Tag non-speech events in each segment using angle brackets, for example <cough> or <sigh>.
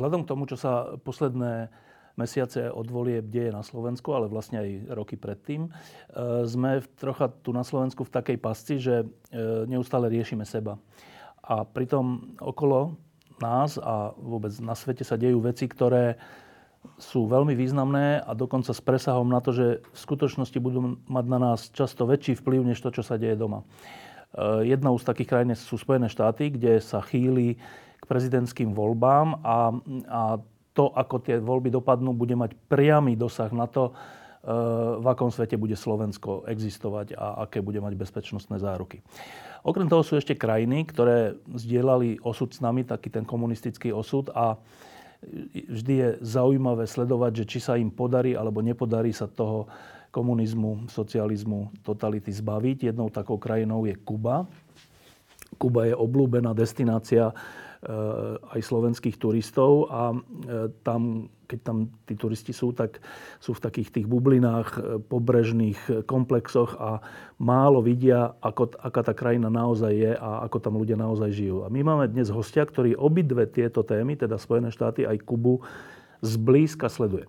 Vzhľadom k tomu, čo sa posledné mesiace od volieb deje na Slovensku, ale vlastne aj roky predtým, e, sme trocha tu na Slovensku v takej pasci, že e, neustále riešime seba. A pritom okolo nás a vôbec na svete sa dejú veci, ktoré sú veľmi významné a dokonca s presahom na to, že v skutočnosti budú mať na nás často väčší vplyv, než to, čo sa deje doma. E, jednou z takých krajín sú Spojené štáty, kde sa chýli prezidentským voľbám a, a to, ako tie voľby dopadnú, bude mať priamy dosah na to, e, v akom svete bude Slovensko existovať a aké bude mať bezpečnostné záruky. Okrem toho sú ešte krajiny, ktoré zdieľali osud s nami, taký ten komunistický osud a vždy je zaujímavé sledovať, že či sa im podarí alebo nepodarí sa toho komunizmu, socializmu, totality zbaviť. Jednou takou krajinou je Kuba. Kuba je oblúbená destinácia aj slovenských turistov a eh, tam, keď tam tí turisti sú, tak sú v takých tých bublinách, eh, pobrežných komplexoch a málo vidia, ako, aká tá krajina naozaj je a ako tam ľudia naozaj žijú. A my máme dnes hostia, ktorý obidve tieto témy, teda Spojené štáty aj Kubu, zblízka sleduje.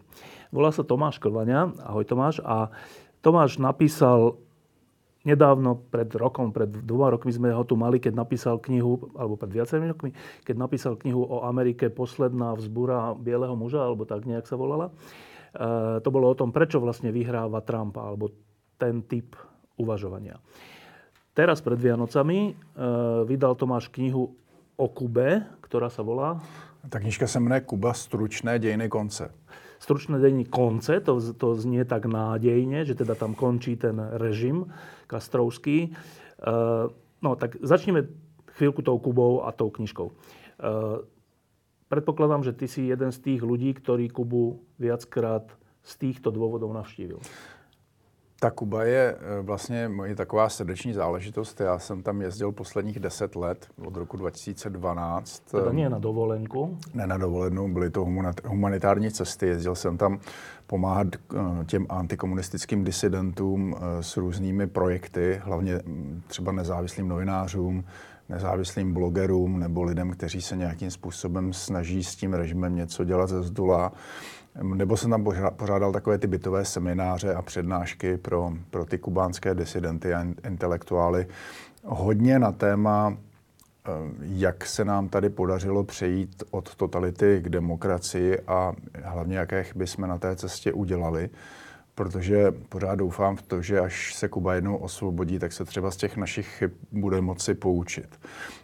Volá sa Tomáš Krvania. Ahoj Tomáš. A Tomáš napísal nedávno, pred rokom, pred dvoma rokmi sme ho tu mali, keď napísal knihu, alebo pred viacerými rokmi, keď napísal knihu o Amerike Posledná vzbúra bieleho muža, alebo tak nejak sa volala. E, to bolo o tom, prečo vlastne vyhráva Trump, alebo ten typ uvažovania. Teraz pred Vianocami e, vydal Tomáš knihu o Kube, ktorá sa volá... Ta knižka se jmenuje Kuba stručné dějiny konce stručné denní konce, to, to znie tak nádejne, že teda tam končí ten režim kastrovský. E, no tak začneme chvíľku tou Kubou a tou knižkou. E, predpokladám, že ty si jeden z tých ľudí, ktorí Kubu viackrát z týchto dôvodov navštívil. Ta Kuba je eh, vlastně moje taková srdeční záležitost. Já jsem tam jezdil posledních deset let, od roku 2012. Teda nie na dovolenku? Ne na dovolenou, byly to humanitární cesty. Jezdil jsem tam pomáhat eh, těm antikomunistickým disidentům eh, s různými projekty, hlavně hm, třeba nezávislým novinářům, nezávislým blogerům nebo lidem, kteří se nějakým způsobem snaží s tím režimem něco dělat ze zdula. Nebo jsem tam pořádal takové ty bytové semináře a přednášky pro, pro ty kubánské disidenty a intelektuály. Hodně na téma, eh, jak se nám tady podařilo přejít od totality k demokracii a hlavně jaké chyby jsme na té cestě udělali protože pořád doufám v to, že až se Kuba jednou osvobodí, tak se třeba z těch našich chyb bude moci poučit.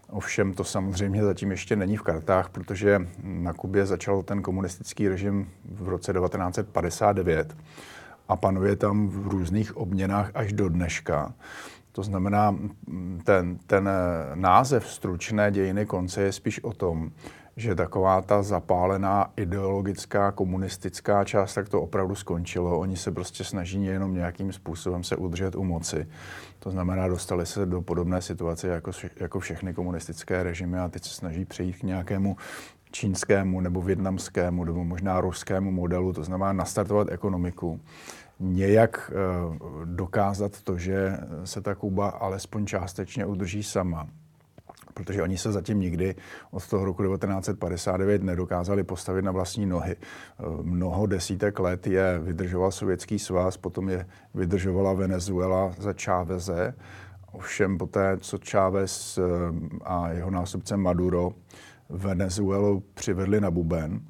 Ovšem to samozřejmě zatím ještě není v kartách, protože na Kubě začal ten komunistický režim v roce 1959 a panuje tam v různých obměnách až do dneška. To znamená, ten, ten název stručné dějiny konce je spíš o tom, že taková ta zapálená ideologická komunistická část, tak to opravdu skončilo. Oni se prostě snaží jenom nějakým způsobem se udržet u moci. To znamená, dostali se do podobné situace jako, jako všechny komunistické režimy a teď se snaží přejít k nějakému čínskému nebo větnamskému nebo možná ruskému modelu, to znamená nastartovat ekonomiku, nějak e, dokázat to, že se ta Kuba alespoň částečně udrží sama protože oni se zatím nikdy od toho roku 1959 nedokázali postavit na vlastní nohy. Eh, mnoho desítek let je vydržoval Sovětský svaz, potom je vydržovala Venezuela za Cháveze. Ovšem poté, co Chávez eh, a jeho nástupce Maduro Venezuelu přivedli na buben,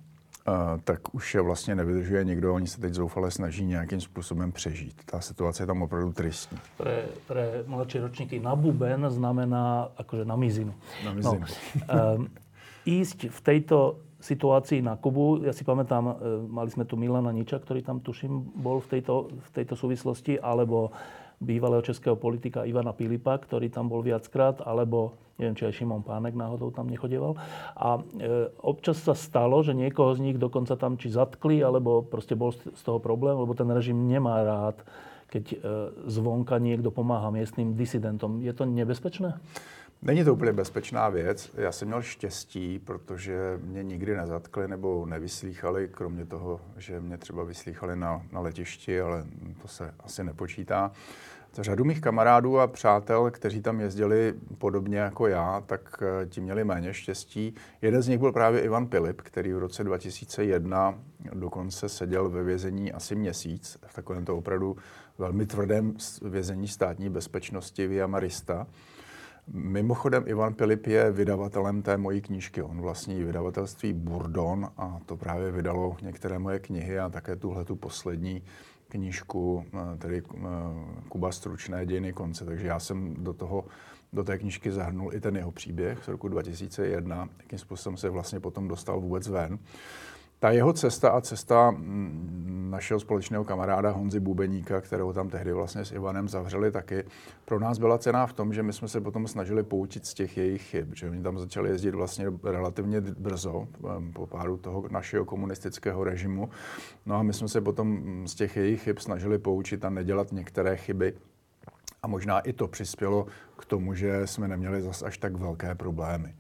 tak už je vlastně nevydržuje nikdo. Oni se teď zoufale snaží nějakým způsobem přežít. Ta situace je tam opravdu tristní. Pre, pre mladší ročníky na buben znamená akože na mizinu. Na mizinu. No, um, ísť v tejto situácii na Kubu, ja si pamätám, e, mali sme tu Milana Niča, ktorý tam tuším bol v tejto, v tejto súvislosti, alebo bývalého českého politika Ivana Pilipa, ktorý tam bol viackrát, alebo neviem, či aj Šimon Pánek náhodou tam nechodieval. A e, občas sa stalo, že niekoho z nich dokonca tam či zatkli, alebo proste bol z toho problém, lebo ten režim nemá rád, keď e, zvonka niekto pomáha miestnym disidentom. Je to nebezpečné? Není to úplně bezpečná věc. Já jsem měl štěstí, protože mě nikdy nezatkli nebo nevyslýchali, kromě toho, že mě třeba vyslýchali na, na letišti, ale to se asi nepočítá. Řadu mých kamarádů a přátel, kteří tam jezdili podobně jako já, tak eh, ti měli méně štěstí. Jeden z nich byl právě Ivan Pilip, který v roce 2001 dokonce seděl ve vězení asi měsíc, v takovém to opravdu velmi tvrdém vězení státní bezpečnosti Via Marista. Mimochodem Ivan Pilip je vydavatelem té mojí knížky. On vlastní vydavatelství Burdon a to právě vydalo některé moje knihy a také tuhle tu poslední knížku, eh, tedy eh, Kuba stručné dějiny konce. Takže já jsem do toho do té knížky zahrnul i ten jeho příběh z roku 2001, jakým způsobem se vlastně potom dostal vůbec ven. Ta jeho cesta a cesta mm, našeho společného kamaráda Honzy Bubeníka, kterou tam tehdy vlastně s Ivanem zavřeli taky, pro nás byla cená v tom, že my jsme se potom snažili poučit z těch jejich chyb, že oni tam začali jezdit vlastně relativně brzo po pádu toho našeho komunistického režimu. No a my jsme se potom z těch jejich chyb snažili poučit a nedělat některé chyby, a možná i to přispělo k tomu, že jsme neměli zas až tak velké problémy.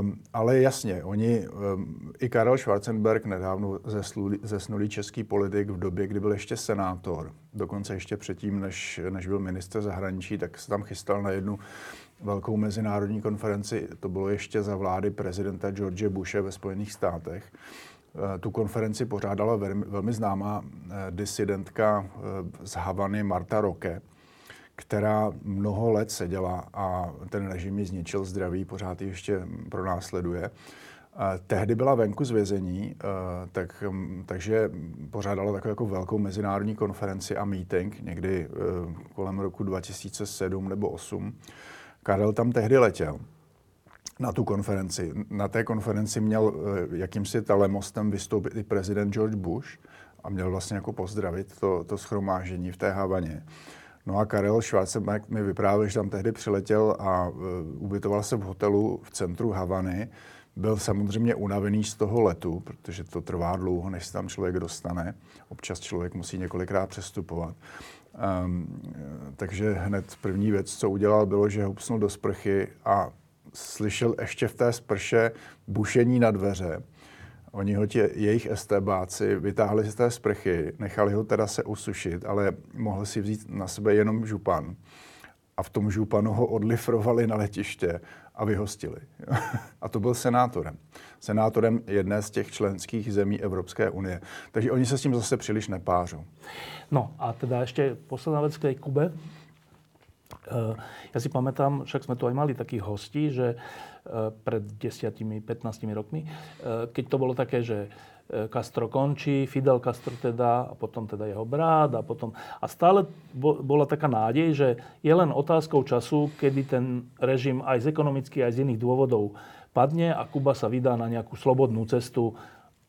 Um, ale jasně, oni, um, i Karel Schwarzenberg nedávno zesnulý, zesnulý český politik v době, kdy byl ještě senátor, dokonce ještě předtím, než, než byl minister zahraničí, tak se tam chystal na jednu velkou mezinárodní konferenci, to bylo ještě za vlády prezidenta George Bushe ve Spojených státech. Uh, tu konferenci pořádala velmi, velmi známá uh, disidentka uh, z Havany Marta Roque, která mnoho let seděla a ten režim ji zničil zdraví, pořád ji ještě pronásleduje. Tehdy byla venku z vězení, tak, takže pořádala takovou jako velkou mezinárodní konferenci a meeting někdy eh, kolem roku 2007 nebo 2008. Karel tam tehdy letěl na tu konferenci. Na té konferenci měl eh, jakýmsi telemostem vystoupit i prezident George Bush a měl vlastně jako pozdravit to, to schromáždění v té Havaně. No a Karel Schwarzenberg mi vyprávěl, že tam tehdy přiletěl a uh, ubytoval se v hotelu v centru Havany. Byl samozřejmě unavený z toho letu, protože to trvá dlouho, než se tam člověk dostane. Občas člověk musí několikrát přestupovat. Um, takže hned první věc, co udělal, bylo, že hupsnul do sprchy a slyšel ještě v té sprše bušení na dveře. Oni ho tě, jejich estébáci vytáhli z té sprchy, nechali ho teda se usušit, ale mohl si vzít na sebe jenom župan. A v tom županu ho odlifrovali na letiště a vyhostili. <laughs> a to byl senátorem. Senátorem jedné z těch členských zemí Evropské unie. Takže oni se s tím zase příliš nepářou. No a teda ještě posledná věc k Kube. Eh, ja si pamätám, však sme tu aj mali takých hostí, že eh, pred 10-15 rokmi, eh, keď to bolo také, že Castro končí, Fidel Castro teda, a potom teda jeho brat, a potom... A stále bola taká nádej, že je len otázkou času, kedy ten režim aj z ekonomických, aj z iných dôvodov padne a Kuba sa vydá na nejakú slobodnú cestu.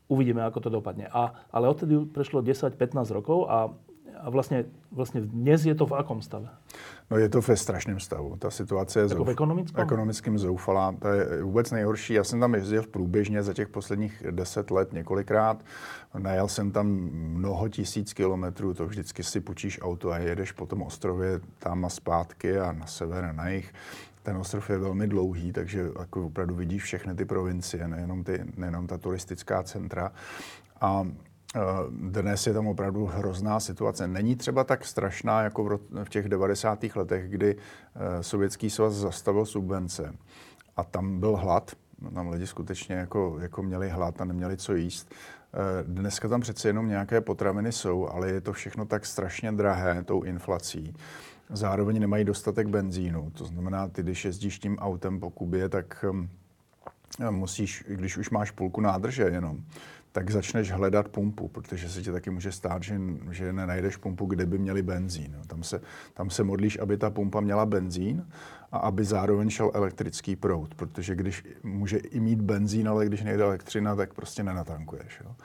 Uvidíme, ako to dopadne. A, ale odtedy prešlo 10-15 rokov a a vlastně, vlastně dnes je to v akom stave? No je to ve strašném stavu. Ta situace je jako zouf... ekonomickým zoufalá. To je vůbec nejhorší. Já jsem tam jezdil v průběžně za těch posledních deset let několikrát. Najel jsem tam mnoho tisíc kilometrů, to vždycky si počíš auto a jedeš po tom ostrově tam a zpátky a na sever a na jih. Ten ostrov je velmi dlouhý, takže jako opravdu vidíš všechny ty provincie, nejenom, ty, nejenom ta turistická centra. A dnes je tam opravdu hrozná situace. Není třeba tak strašná jako v těch 90. letech, kdy eh, Sovětský svaz zastavil subvence a tam byl hlad. Tam lidi skutečně jako, jako měli hlad a neměli co jíst. Eh, dneska tam přece jenom nějaké potraviny jsou, ale je to všechno tak strašně drahé tou inflací. Zároveň nemají dostatek benzínu. To znamená, ty, když jezdíš tím autem po Kubě, tak hm, musíš, když už máš půlku nádrže jenom, tak začneš hledat pumpu, protože se ti taky může stát, že, že nenajdeš pumpu, kde by měli benzín. Tam se, tam se modlíš, aby ta pumpa měla benzín a aby zároveň šel elektrický proud, protože když může i mít benzín, ale když nejde elektřina, tak prostě nenatankuješ. Jo.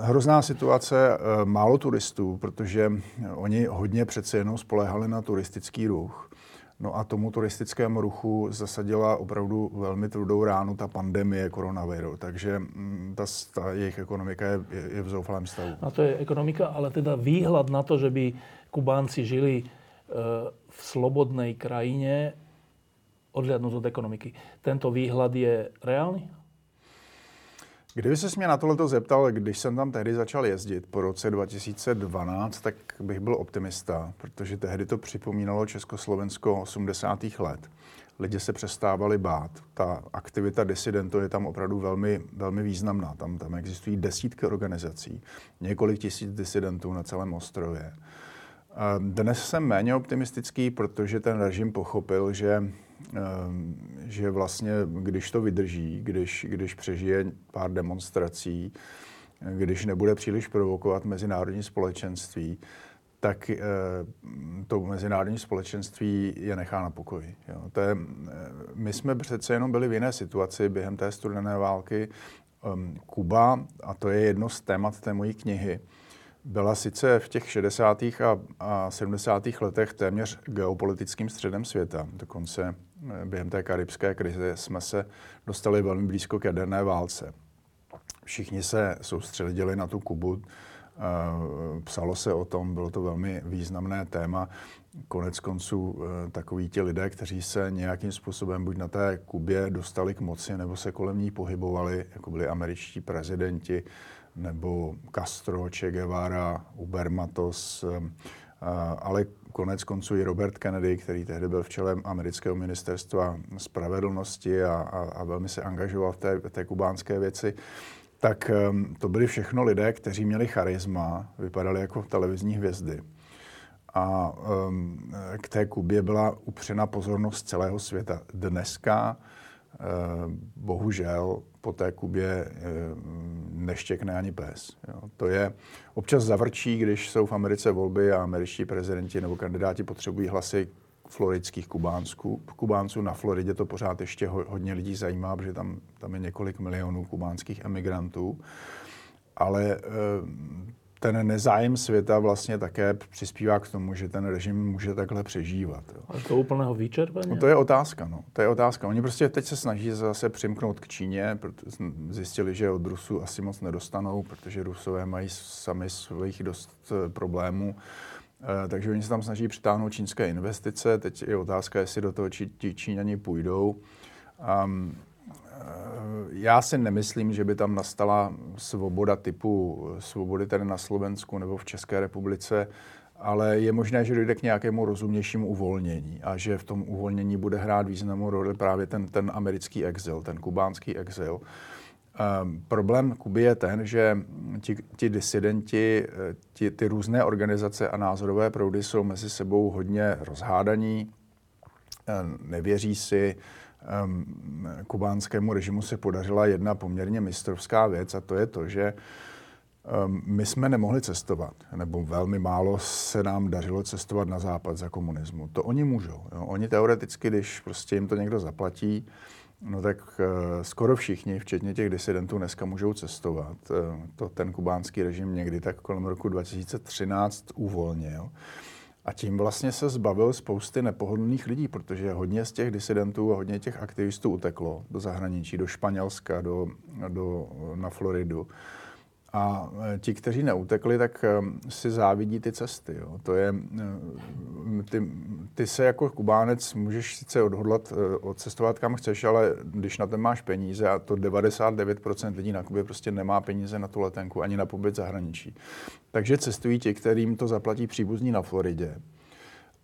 Hrozná situace, málo turistů, protože oni hodně přece jenom spolehali na turistický ruch. No a tomu turistickému ruchu zasadila opravdu velmi trudou ránu ta pandemie koronaviru, takže mm, ta, ta jejich ekonomika je, je, v zoufalém stavu. A to je ekonomika, ale teda výhľad na to, že by Kubánci žili e, v slobodnej krajine, odhľadnúť od ekonomiky. Tento výhľad je reálny? Kdyby se mě na tohleto zeptal, když jsem tam tehdy začal jezdit po roce 2012, tak bych byl optimista, protože tehdy to připomínalo Československo 80. let. Lidi se přestávali bát. Ta aktivita disidentů je tam opravdu velmi, velmi významná. Tam, tam existují desítky organizací, několik tisíc disidentů na celém ostrově. Dnes jsem méně optimistický, protože ten režim pochopil, že že vlastně, když to vydrží, když, když přežije pár demonstrací, když nebude příliš provokovat mezinárodní společenství, tak eh, to mezinárodní společenství je nechá na pokoji. Jo. To je, eh, my jsme přece jenom byli v jiné situaci během té studené války. Ehm, Kuba, a to je jedno z témat té mojí knihy, byla sice v těch 60. A, a 70. letech téměř geopolitickým středem světa. Dokonce během té karibské krize jsme se dostali velmi blízko k jaderné válce. Všichni se soustředili na tu Kubu, eh, psalo se o tom, bylo to velmi významné téma. Konec konců eh, takoví ti lidé, kteří se nějakým způsobem buď na té Kubě dostali k moci, nebo se kolem ní pohybovali, jako byli američtí prezidenti, nebo Castro, Che Guevara, Ubermatos, eh, ale konec konců i Robert Kennedy, který tehdy byl v čele amerického ministerstva spravedlnosti a, a, a velmi se angažoval v té, té kubánské věci, tak um, to byli všechno lidé, kteří měli charisma, vypadali jako televizní hvězdy. A um, k té Kubě byla upřena pozornost celého světa. Dneska uh, bohužel po té Kubě eh, neštěkne ani pes. Jo. To je občas zavrčí, když jsou v Americe volby a američtí prezidenti nebo kandidáti potřebují hlasy floridských Kubánsků. Kubánců na Floridě to pořád ještě hodně lidí zajímá, protože tam, tam je několik milionů kubánských emigrantů. Ale eh, ten nezájem světa vlastně také přispívá k tomu, že ten režim může takhle přežívat. Jo. A to úplného vyčerpání? No to je otázka, no. To je otázka. Oni prostě teď se snaží zase přimknout k Číně, protože zjistili, že od Rusů asi moc nedostanou, protože Rusové mají sami svých dost eh, problémů. E, takže oni se tam snaží přitáhnout čínské investice. Teď je otázka, jestli do toho Čí, Číňani půjdou. Um, já si nemyslím, že by tam nastala svoboda typu svobody tady na Slovensku nebo v České republice, ale je možné, že dojde k nějakému rozumnějšímu uvolnění a že v tom uvolnění bude hrát významnou roli právě ten, ten americký exil, ten kubánský exil. Um, problém Kuby je ten, že ti, ti disidenti, ti, ty různé organizace a názorové proudy jsou mezi sebou hodně rozhádaní, nevěří si, kubánskému režimu se podařila jedna poměrně mistrovská věc a to je to, že my jsme nemohli cestovat, nebo velmi málo se nám dařilo cestovat na západ za komunismu. To oni můžou. Jo. Oni teoreticky, když prostě jim to někdo zaplatí, No tak uh, skoro všichni, včetně těch disidentů, dneska můžou cestovat. Uh, to ten kubánský režim někdy tak kolem roku 2013 uvolnil. A tím vlastně se zbavil spousty nepohodlných lidí, protože hodně z těch disidentů a hodně těch aktivistů uteklo do zahraničí, do Španělska, do, do, na Floridu. A e, ti, kteří neutekli, tak e, si závidí ty cesty. Jo. To je, e, ty, ty se jako Kubánec můžeš sice odhodlat, odcestovat kam chceš, ale když na to máš peníze, a to 99% lidí na Kubě prostě nemá peníze na tu letenku ani na pobyt zahraničí. Takže cestují ti, kterým to zaplatí příbuzní na Floridě,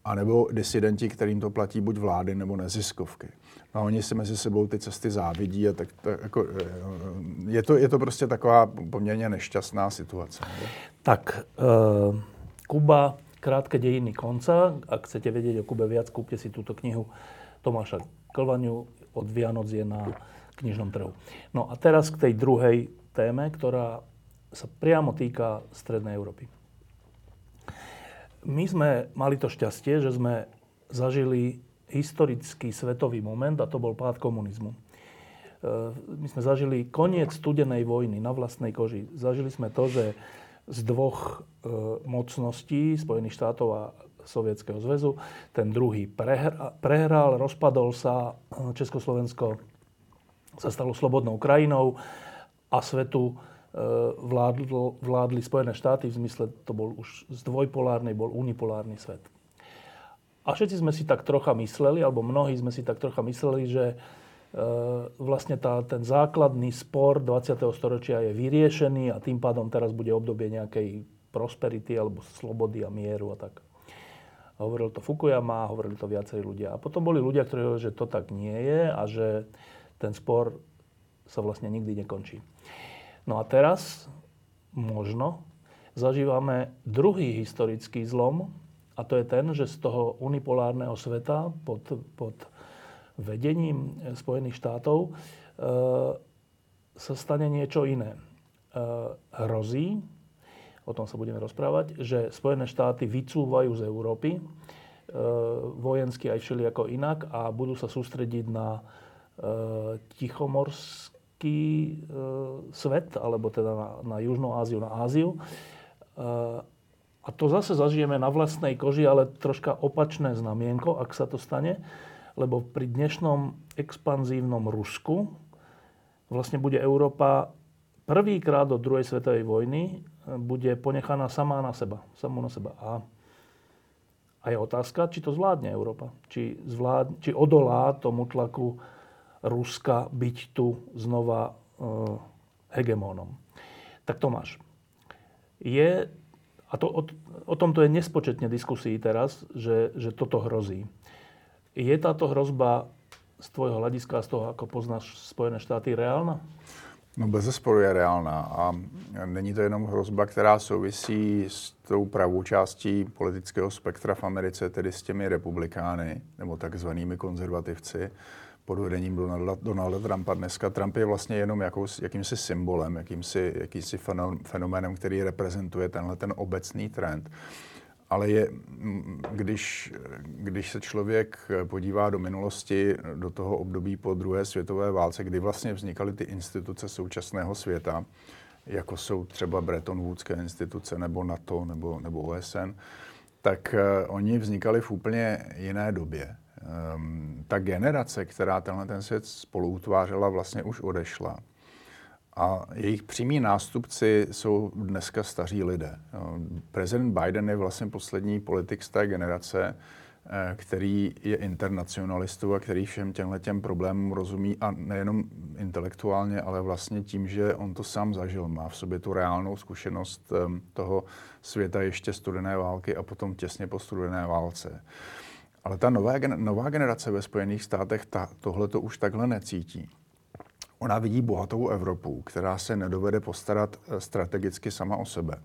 anebo disidenti, kterým to platí buď vlády nebo neziskovky. A oni si mezi sebou ty cesty závidí a tak, tak jako, eh, je, to, je to prostě taková poměrně nešťastná situace. Ne? Tak, uh, Kuba, krátké dejiny konca. Ak chcete vedieť o Kube viac, kúpte si túto knihu Tomáša Klvaňu od Vianoc je na knižnom trhu. No a teraz k tej druhej téme, ktorá sa priamo týka Strednej Európy. My sme mali to šťastie, že sme zažili historický svetový moment a to bol pád komunizmu. my sme zažili koniec studenej vojny na vlastnej koži. Zažili sme to, že z dvoch mocností, Spojených štátov a Sovietskeho zväzu, ten druhý prehral, rozpadol sa, Československo sa stalo slobodnou krajinou a svetu vládl, vládli Spojené štáty, v zmysle to bol už z dvojpolárnej, bol unipolárny svet. A všetci sme si tak trocha mysleli, alebo mnohí sme si tak trocha mysleli, že e, vlastne tá, ten základný spor 20. storočia je vyriešený a tým pádom teraz bude obdobie nejakej prosperity alebo slobody a mieru a tak. A hovoril to Fukuyama, hovorili to viacerí ľudia. A potom boli ľudia, ktorí hovorili, že to tak nie je a že ten spor sa vlastne nikdy nekončí. No a teraz možno zažívame druhý historický zlom a to je ten, že z toho unipolárneho sveta pod, pod vedením Spojených štátov e, sa stane niečo iné. E, hrozí, o tom sa budeme rozprávať, že Spojené štáty vycúvajú z Európy e, vojensky aj všelijako inak a budú sa sústrediť na e, Tichomorsk e, svet, alebo teda na, na Južnú Áziu, na Áziu. A to zase zažijeme na vlastnej koži, ale troška opačné znamienko, ak sa to stane, lebo pri dnešnom expanzívnom Rusku vlastne bude Európa prvýkrát od druhej svetovej vojny e, bude ponechaná sama na seba. Samú na seba. A, a je otázka, či to zvládne Európa. Či, zvládne, či odolá tomu tlaku Ruska byť tu znova e, hegemónom. Tak Tomáš, je, a to, o, o tomto je nespočetne diskusí teraz, že, že toto hrozí. Je táto hrozba z tvojho hľadiska, z toho, ako poznáš Spojené štáty, reálna? No bez zesporu je reálná a není to jenom hrozba, která souvisí s tou pravou částí politického spektra v Americe, tedy s těmi republikány nebo takzvanými konzervativci, pod vedením Donalda, Donalda Trumpa dneska. Trump je vlastně jenom jakou, jakýmsi symbolem, jakýmsi, jakýmsi fenoménem, který reprezentuje tenhle ten obecný trend. Ale je, když, když se člověk podívá do minulosti, do toho období po druhé světové válce, kdy vlastně vznikaly ty instituce současného světa, jako jsou třeba Bretton Woodské instituce, nebo NATO, nebo, nebo OSN, tak uh, oni vznikali v úplně jiné době um, ta generace, která tenhle ten svět spolu utvářela, vlastně už odešla. A jejich přímí nástupci jsou dneska staří lidé. Prezident Biden je vlastně poslední politik z té generace, eh, který je internacionalistou a který všem těmhle těm problémům rozumí a nejenom intelektuálně, ale vlastně tím, že on to sám zažil. Má v sobě tu reálnou zkušenost ehm, toho světa ještě studené války a potom těsně po studené válce. Ale ta nová, nová generace ve Spojených státech ta, tohle to už takhle necítí. Ona vidí bohatou Evropu, která se nedovede postarat eh, strategicky sama o sebe.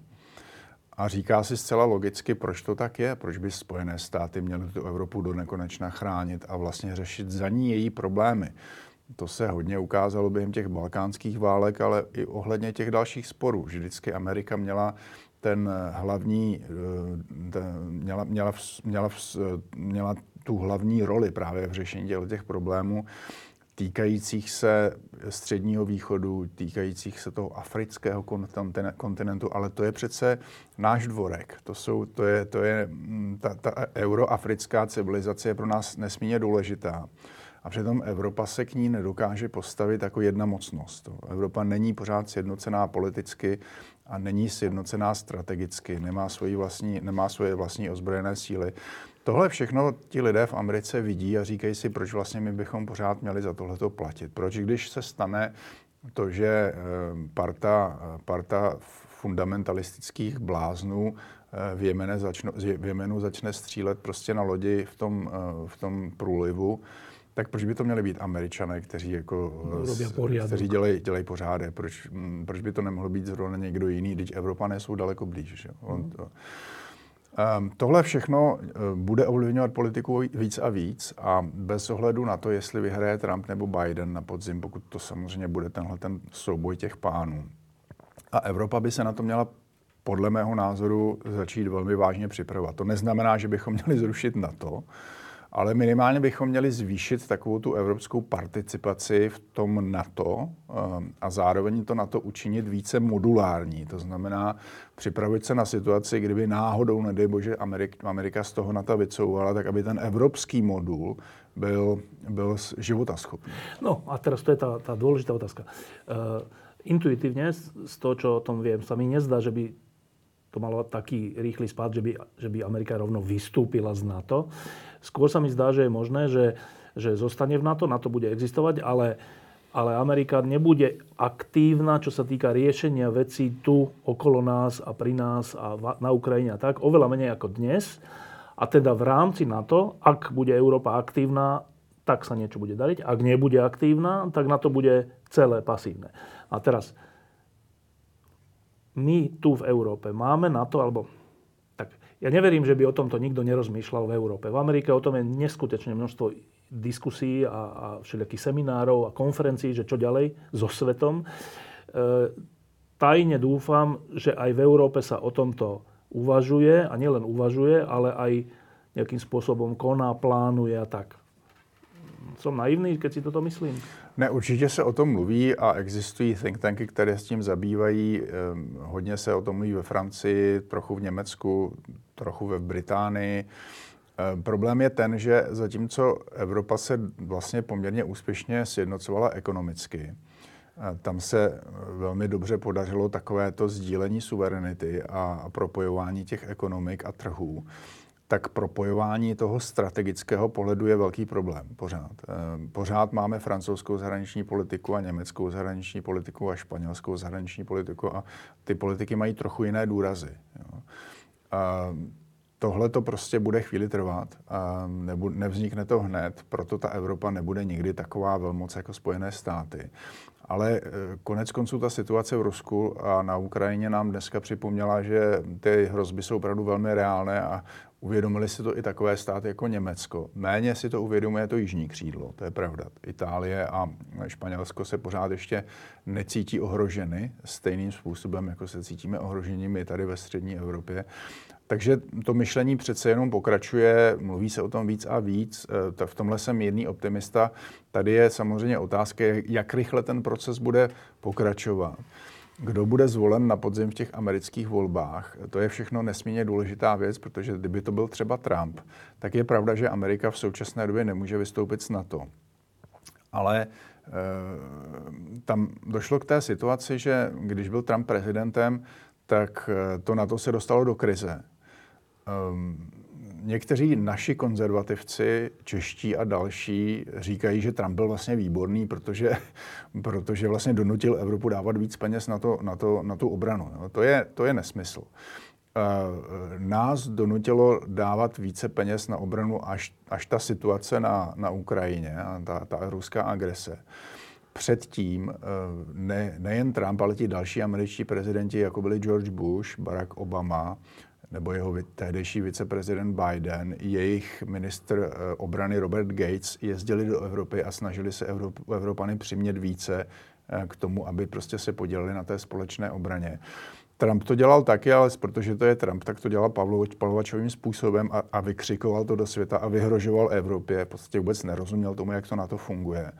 A říká si zcela logicky, proč to tak je, proč by Spojené státy měly tu Evropu do nekonečna chránit a vlastně řešit za ní její problémy. To se hodně ukázalo během těch balkánských válek, ale i ohledně těch dalších sporů. Vždycky Amerika měla ten hlavní, eh, ten, měla, měla, měla, měla tu hlavní roli právě v řešení těch problémů týkajících se středního východu, týkajících se toho afrického kontinentu, ale to je přece náš dvorek. To, jsou, to je, to je mm, ta, ta euroafrická civilizace je pro nás nesmírně důležitá. A přitom Evropa se k ní nedokáže postavit jako jedna mocnost. Evropa není pořád sjednocená politicky a není sjednocená strategicky, nemá, svoji vlastní, nemá svoje vlastní ozbrojené síly. Tohle všechno ti lidé v Americe vidí a říkají si, proč vlastně my bychom pořád měli za tohleto platit. Proč, když se stane to, že eh, parta, parta fundamentalistických bláznů eh, v, v Jemenu začne střílet prostě na lodi v tom, eh, v tom průlivu, tak proč by to měli být američané, kteří, jako, kteří dělají, dělají pořádek? Proč, mm, proč by to nemohlo být zrovna někdo jiný, když Evropané jsou daleko blíž? Že? On mhm. to, um, tohle všechno eh, bude ovlivňovat politiku víc a víc a bez ohledu na to, jestli vyhraje Trump nebo Biden na podzim, pokud to samozřejmě bude tenhle ten souboj těch pánů. A Evropa by se na to měla podle mého názoru začít velmi vážně připravovat. To neznamená, že bychom měli zrušit NATO, ale minimálně bychom měli zvýšit takovou tu evropskou participaci v tom NATO eh, a zároveň to NATO učinit více modulární. To znamená připravit se na situaci, kdyby náhodou, nedej bože, Amerika, z toho NATO vycouvala, tak aby ten evropský modul byl, byl životaschopný. No a teraz to je tá, tá dôležitá otázka. Uh, intuitívne z toho, čo o tom viem, sa mi nezdá, že by to malo taký rýchly spád, že by, že by Amerika rovno vystúpila z NATO. Skôr sa mi zdá, že je možné, že, že zostane v NATO, NATO bude existovať, ale, ale Amerika nebude aktívna, čo sa týka riešenia vecí tu okolo nás a pri nás a na Ukrajine a tak, oveľa menej ako dnes. A teda v rámci NATO, ak bude Európa aktívna, tak sa niečo bude dariť. Ak nebude aktívna, tak na to bude celé pasívne. A teraz, my tu v Európe máme na to, alebo ja neverím, že by o tomto nikto nerozmýšľal v Európe. V Amerike o tom je neskutečne množstvo diskusí a, a všelijakých seminárov a konferencií, že čo ďalej so svetom. E, tajne dúfam, že aj v Európe sa o tomto uvažuje a nielen uvažuje, ale aj nejakým spôsobom koná, plánuje a tak. Som naivný, keď si toto myslím? Ne, určitě se o tom mluví a existují think tanky, které s tím zabývají. Ehm, hodně se o tom mluví ve Francii, trochu v Německu, trochu ve Británii. Ehm, problém je ten, že zatímco Evropa se vlastně poměrně úspěšně sjednocovala ekonomicky, tam se eh, velmi dobře podařilo takovéto sdílení suverenity a propojování těch ekonomik a trhů tak propojování toho strategického pohledu je velký problém pořád. Eh, pořád máme francouzskou zahraniční politiku a německou zahraniční politiku a španělskou zahraniční politiku a ty politiky mají trochu jiné důrazy. A tohle to prostě bude chvíli trvat nevznikne to hned, proto ta Evropa nebude nikdy taková velmoc jako Spojené státy. Ale eh, konec konců ta situace v Rusku a na Ukrajině nám dneska připomněla, že ty hrozby jsou opravdu velmi reálné a uvědomili si to i takové státy jako Německo. Méně si to uvědomuje to jižní křídlo, to je pravda. Itálie a Španělsko se pořád ještě necítí ohroženy stejným způsobem, jako se cítíme ohroženi my tady ve střední Evropě. Takže to myšlení přece jenom pokračuje, mluví se o tom víc a víc. E, v tomhle jsem mírný optimista. Tady je samozřejmě otázka, jak rychle ten proces bude pokračovat. Kdo bude zvolen na podzim v těch amerických volbách, to je všechno nesmírně důležitá věc, protože kdyby to byl třeba Trump, tak je pravda, že Amerika v současné době nemůže vystoupit z NATO. Ale e, tam došlo k té situaci, že když byl Trump prezidentem, tak e, to NATO se dostalo do krize. Um, někteří naši konzervativci, čeští a další, říkají, že Trump byl vlastně výborný, protože, <laughs> protože vlastně donutil Evropu dávat víc peněz na, to, na, to, na tu obranu. To je, to je nesmysl. Uh, nás donutilo dávat více peněz na obranu až, až ta situace na, na Ukrajině, a ta, ta ruská agrese. Předtím ne, nejen Trump, ale ti další američtí prezidenti, jako byli George Bush, Barack Obama, nebo jeho tehdejší viceprezident Biden, jejich ministr eh, obrany Robert Gates jezdili do Evropy a snažili se Evrop, Evropany přimět více eh, k tomu, aby prostě se podělili na té společné obraně. Trump to dělal taky, ale protože to je Trump, tak to dělal Pavlovačovým způsobem a, a vykřikoval to do světa a vyhrožoval Evropě. Podstatě vůbec nerozuměl tomu, jak to na to funguje.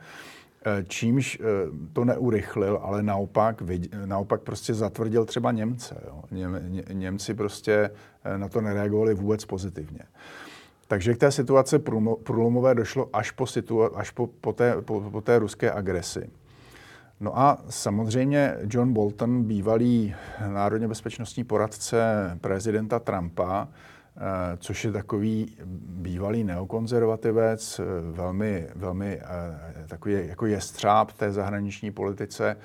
Eh, čímž eh, to neurychlil, ale naopak, naopak prostě zatvrdil třeba Němce. Jo. Ně, Němci prostě eh, na to nereagovali vůbec pozitivně. Takže k té situaci průlomové došlo až po, situa- až po, po, té, po, po té ruské agresi. No a samozřejmě John Bolton, bývalý národně bezpečnostní poradce prezidenta Trumpa, což je takový bývalý neokonzervativec, eh, velmi, velmi eh, takový jako jestřáb té zahraniční politice,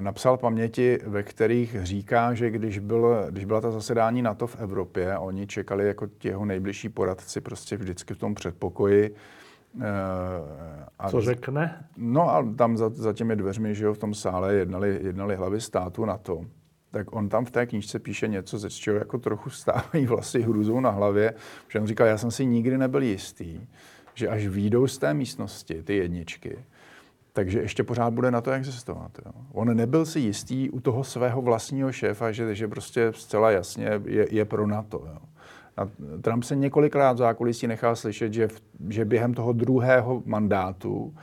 napsal paměti, ve kterých říká, že když, byl, když byla ta zasedání NATO v Evropě, oni čekali jako ti jeho nejbližší poradci prostě vždycky v tom předpokoji. A Co řekne? No a tam za, za těmi dveřmi, že jo, v tom sále jednali, jednali hlavy státu NATO tak on tam v té knížce píše něco, ze čeho jako trochu stávají vlasy hruzou na hlavě, že on říkal, já jsem si nikdy nebyl jistý, že až výjdou z té místnosti ty jedničky, takže ještě pořád bude na to existovat. Jo. On nebyl si jistý u toho svého vlastního šéfa, že, že prostě zcela jasně je, je pro NATO. Jo. A Trump se několikrát v zákulisí nechal slyšet, že, v, že během toho druhého mandátu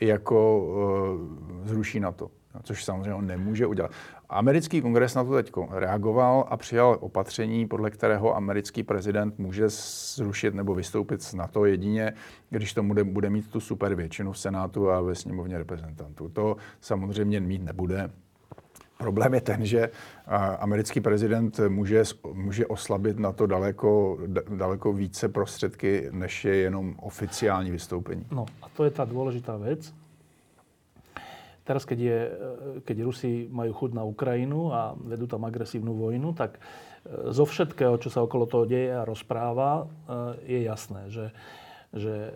jako uh, zruší na to, což samozřejmě on nemůže udělat. Americký kongres na to teď reagoval a přijal opatření, podle kterého americký prezident může zrušit nebo vystoupit z NATO jedině, když to bude, bude mít tu super většinu v Senátu a ve sněmovně reprezentantů. To samozřejmě mít nebude. Problém je ten, že americký prezident může, může oslabit na to daleko, daleko více prostředky, než je jenom oficiální vystoupení. No a to je ta důležitá věc. Teraz, keď, je, keď Rusi majú chuť na Ukrajinu a vedú tam agresívnu vojnu, tak e, zo všetkého, čo sa okolo toho deje a rozpráva, e, je jasné, že, že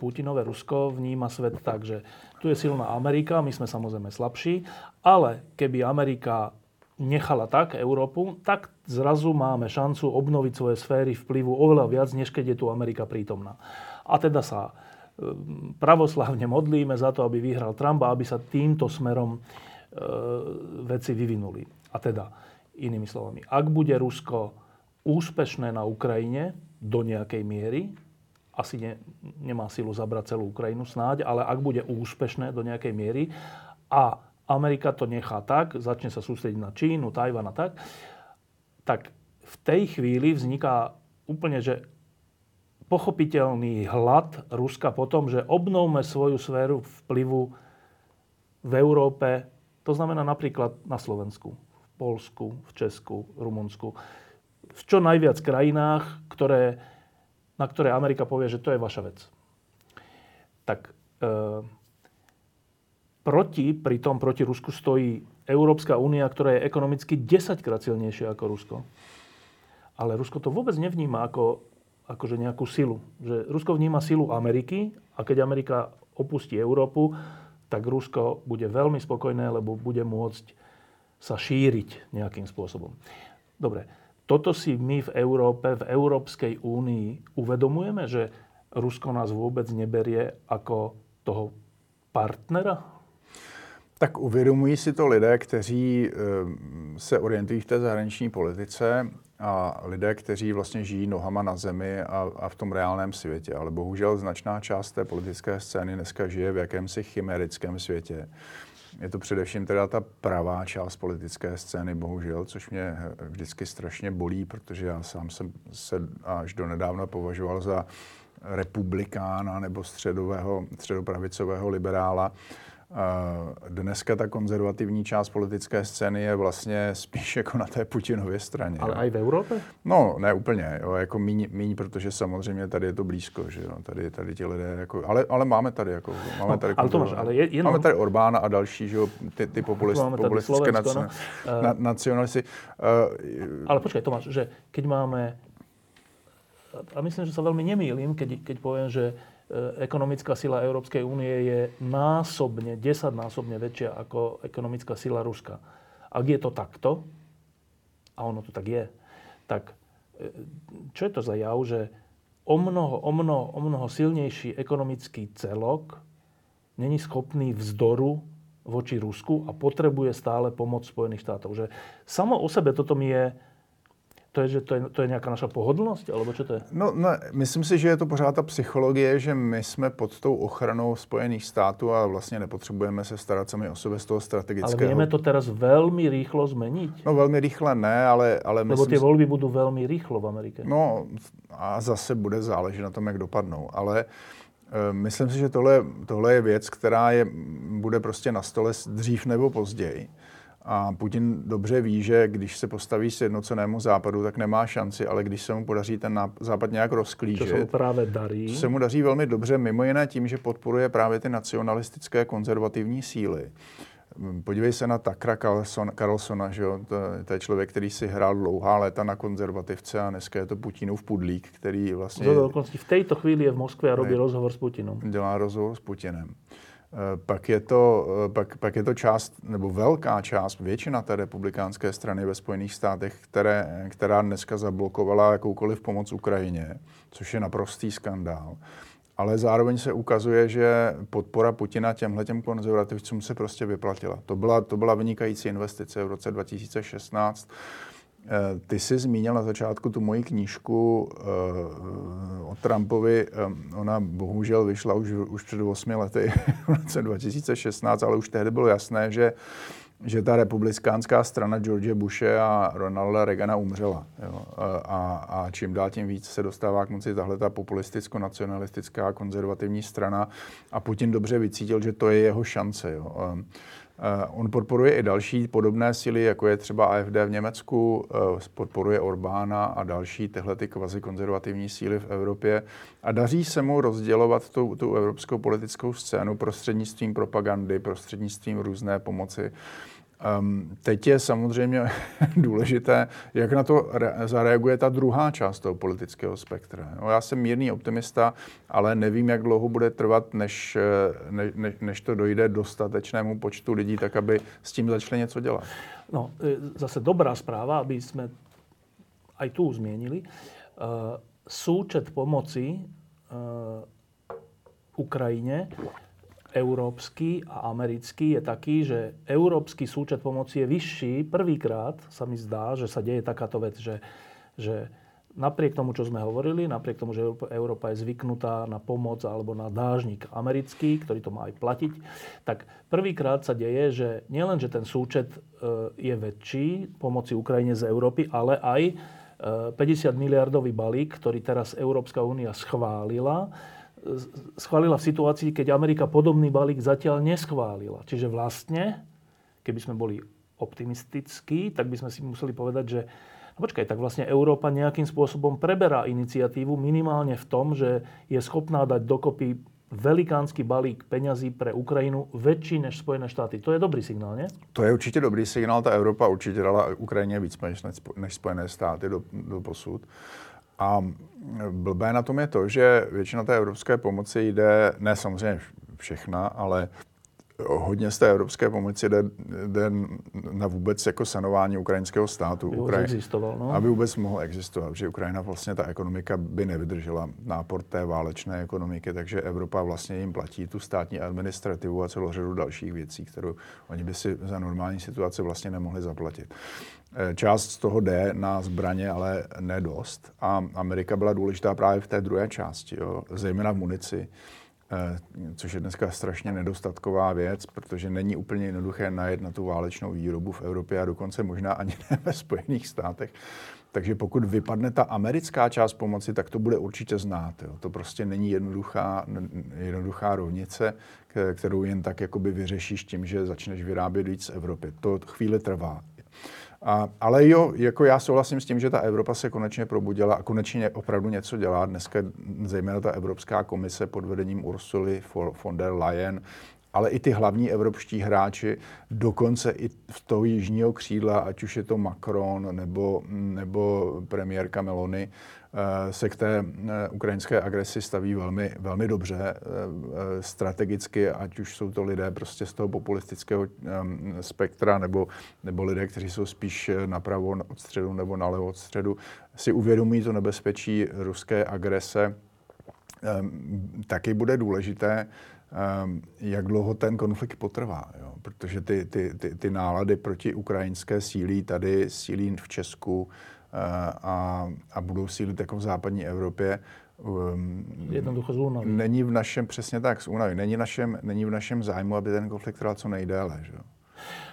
Putinové Rusko vníma svet tak, že tu je silná Amerika, my sme samozrejme slabší, ale keby Amerika nechala tak Európu, tak zrazu máme šancu obnoviť svoje sféry vplyvu oveľa viac, než keď je tu Amerika prítomná. A teda sa pravoslavne modlíme za to, aby vyhral Trump a aby sa týmto smerom e, veci vyvinuli. A teda, inými slovami, ak bude Rusko úspešné na Ukrajine do nejakej miery, asi ne, nemá silu zabrať celú Ukrajinu snáď, ale ak bude úspešné do nejakej miery a Amerika to nechá tak, začne sa sústrediť na Čínu, Tajvan a tak, tak v tej chvíli vzniká úplne, že pochopiteľný hlad Ruska po tom, že obnovme svoju sféru vplyvu v Európe, to znamená napríklad na Slovensku, v Polsku, v Česku, v Rumunsku, v čo najviac krajinách, ktoré, na ktoré Amerika povie, že to je vaša vec. Tak e, proti, pritom proti Rusku stojí Európska únia, ktorá je ekonomicky 10 krát silnejšia ako Rusko. Ale Rusko to vôbec nevníma ako akože nejakú silu. Že Rusko vníma silu Ameriky a keď Amerika opustí Európu, tak Rusko bude veľmi spokojné, lebo bude môcť sa šíriť nejakým spôsobom. Dobre, toto si my v Európe, v Európskej únii uvedomujeme, že Rusko nás vôbec neberie ako toho partnera? Tak uvědomují si to lidé, kteří ehm, se orientují v té zahraniční politice a lidé, kteří vlastně žijí nohama na zemi a, a v tom reálném světě. Ale bohužel značná část té politické scény dneska žije v jakémsi chimerickém světě. Je to především teda ta pravá část politické scény, bohužel, což mě vždycky strašně bolí, protože já sám jsem se až do nedávna považoval za republikána nebo středového, středopravicového liberála. Dneska ta konzervativní část politické scény je vlastně spíš jako na té Putinově straně. Ale i v Evropě? No, ne úplně, jo, jako míň, míň, protože samozřejmě tady je to blízko, že jo, tady, tady ti lidé, jako, ale, ale máme tady, jako, máme no, tady, ale Tomáš, ale je, jenom... máme tady Orbána a další, že jo, ty, ty populist, populistické naci, no. na, nacionalisty. Uh, ale počkej, Tomáš, že keď máme, a myslím, že sa veľmi nemýlim, keď, keď poviem, že ekonomická sila Európskej únie je násobne, desaťnásobne väčšia ako ekonomická sila Ruska. Ak je to takto, a ono to tak je, tak e, čo je to za jav, že o mnoho, o mnoho, o mnoho silnejší ekonomický celok není schopný vzdoru voči Rusku a potrebuje stále pomoc Spojených štátov. Že samo o sebe toto mi je to je, že to je, to je nějaká naša pohodlnost, alebo co to je? No, no, myslím si, že je to pořád ta psychologie, že my jsme pod tou ochranou Spojených států a vlastně nepotřebujeme se starat sami o sebe z toho strategického. Ale vieme to teraz velmi rýchlo zmeniť? No velmi rychle ne, ale... ale Lebo ty volby budou velmi rýchlo v Americe. No a zase bude záležet na tom, jak dopadnou. Ale e, myslím si, že tohle, tohle je věc, která je, bude prostě na stole dřív nebo později. A Putin dobře ví, že když se postaví sjednocenému západu, tak nemá šanci, ale když se mu podaří ten západ nějak rozklížit, to se mu právě darí. To se mu daří velmi dobře, mimo jiné tím, že podporuje právě ty nacionalistické konzervativní síly. Podívej se na Takra Carlsona, Carlsona že jo? To, to je člověk, který si hrál dlouhá léta na konzervativce a dneska je to Putinův pudlík, který vlastně... v této chvíli je v Moskvě a robí rozhovor s Putinem. Dělá rozhovor s Putinem. Eh, pak je, to, eh, pak, pak je to část, nebo velká část, většina té republikánské strany ve Spojených státech, které, která dneska zablokovala jakoukoliv pomoc Ukrajině, což je naprostý skandál. Ale zároveň se ukazuje, že podpora Putina těmhle těm konzervativcům se prostě vyplatila. To byla, to byla vynikající investice v roce 2016 ty jsi zmínil na začátku tu moji knížku o Trumpovi. Ona bohužel vyšla už, už před 8 lety, <laughs> v roce 2016, ale už tehdy bylo jasné, že že ta republikánská strana George Bushe a Ronalda Reagana umřela. Jo. A, a čím dál tím víc se dostává k moci tahle ta populisticko-nacionalistická konzervativní strana a Putin dobře vycítil, že to je jeho šance. Jo. On podporuje i další podobné síly, jako je třeba AFD v Německu, podporuje Orbána a další tyhle ty kvazi konzervativní síly v Evropě a daří se mu rozdělovat tu, tu evropskou politickou scénu prostřednictvím propagandy, prostřednictvím různé pomoci. Um, teď je samozřejmě <laughs> důležité, jak na to re- zareaguje ta druhá část toho politického spektra. No, já jsem mírný optimista, ale nevím, jak dlouho bude trvat, než, ne, ne, než to dojde dostatečnému počtu lidí, tak aby s tím začali něco dělat. No, e, zase dobrá zpráva, aby jsme aj tu zmienili. Uh, súčet pomoci uh, Ukrajine európsky a americký je taký, že európsky súčet pomoci je vyšší. Prvýkrát sa mi zdá, že sa deje takáto vec, že, že napriek tomu, čo sme hovorili, napriek tomu, že Európa je zvyknutá na pomoc alebo na dážnik americký, ktorý to má aj platiť, tak prvýkrát sa deje, že nielen, že ten súčet e, je väčší pomoci Ukrajine z Európy, ale aj 50 e, miliardový balík, ktorý teraz Európska únia schválila, schválila v situácii, keď Amerika podobný balík zatiaľ neschválila. Čiže vlastne, keby sme boli optimistickí, tak by sme si museli povedať, že no počkaj, tak vlastne Európa nejakým spôsobom preberá iniciatívu minimálne v tom, že je schopná dať dokopy velikánsky balík peňazí pre Ukrajinu väčší než Spojené štáty. To je dobrý signál, ne? To je určitě dobrý signál. Ta Evropa určitě dala Ukrajině víc než Spojené státy do, do posud. A blbé na tom je to, že většina té evropské pomoci jde, ne samozřejmě všechna, ale hodně z té evropské pomoci jde, jde na vůbec jako sanování ukrajinského státu. Aby Ukraj... existoval, no? Aby vůbec mohl existovat, že Ukrajina vlastně ta ekonomika by nevydržela nápor té válečné ekonomiky, takže Evropa vlastně jim platí tu státní administrativu a celou řadu dalších věcí, kterou oni by si za normální situace vlastně nemohli zaplatit. Eh, část z toho jde na zbraně, ale ne dost. A Amerika byla důležitá právě v té druhé části, jo, zejména v munici, eh, což je dneska strašně nedostatková věc, protože není úplně jednoduché najet na tu válečnou výrobu v Evropě a dokonce možná ani <laughs> ne ve Spojených státech. Takže pokud vypadne ta americká část pomoci, tak to bude určitě znát. Jo. To prostě není jednoduchá, jednoduchá rovnice, kterou jen tak jakoby vyřešíš tím, že začneš vyrábět víc z Evropy. To chvíli trvá. A, ale jo, jako já souhlasím s tím, že ta Evropa se konečně probudila a konečně opravdu něco dělá. Dneska zejména ta Evropská komise pod vedením Ursuly von der Leyen, ale i ty hlavní evropští hráči, dokonce i v toho jižního křídla, ať už je to Macron nebo, nebo premiérka Meloni, Eh, se k té eh, ukrajinské agresi staví velmi, velmi dobře eh, strategicky, ať už jsou to lidé prostě z toho populistického spektra nebo, nebo lidé, kteří jsou spíš napravo od středu nebo nalevo od středu, si uvědomí to nebezpečí ruské agrese. Taky bude důležité, jak dlouho ten konflikt potrvá, jo? protože ty, ty, ty, ty nálady proti ukrajinské sílí tady, sílí v Česku, a, a budou sílit jako v západní Evropě. Um, Jednoducho z únavy. Není v našem, přesně tak, z únavy. Není, našem, není v našem zájmu, aby ten konflikt trval co nejdéle. Že?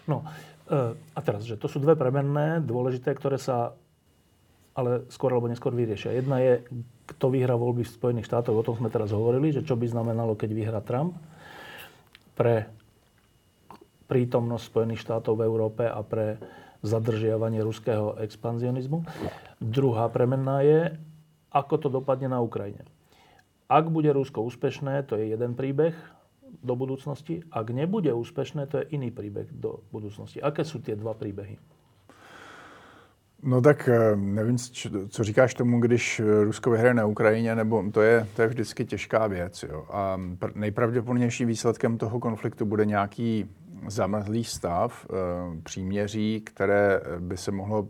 No e, a teraz, že to sú dve premenné, dôležité, ktoré sa ale skôr alebo neskôr vyriešia. Jedna je, kto vyhrá voľby v Spojených štátoch, o tom sme teraz hovorili, že čo by znamenalo, keď vyhrá Trump pre prítomnosť Spojených štátov v Európe a pre zadržiavanie ruského expanzionizmu. Druhá premenná je, ako to dopadne na Ukrajine. Ak bude Rusko úspešné, to je jeden príbeh do budúcnosti. Ak nebude úspešné, to je iný príbeh do budúcnosti. Aké sú tie dva príbehy? No tak eh, nevím, co říkáš tomu, když Rusko vyhraje na Ukrajině, nebo to je, to je vždycky těžká věc. Jo. A nejpravděpodobnější výsledkem toho konfliktu bude nějaký zamrzlý stav eh, příměří, které by se mohlo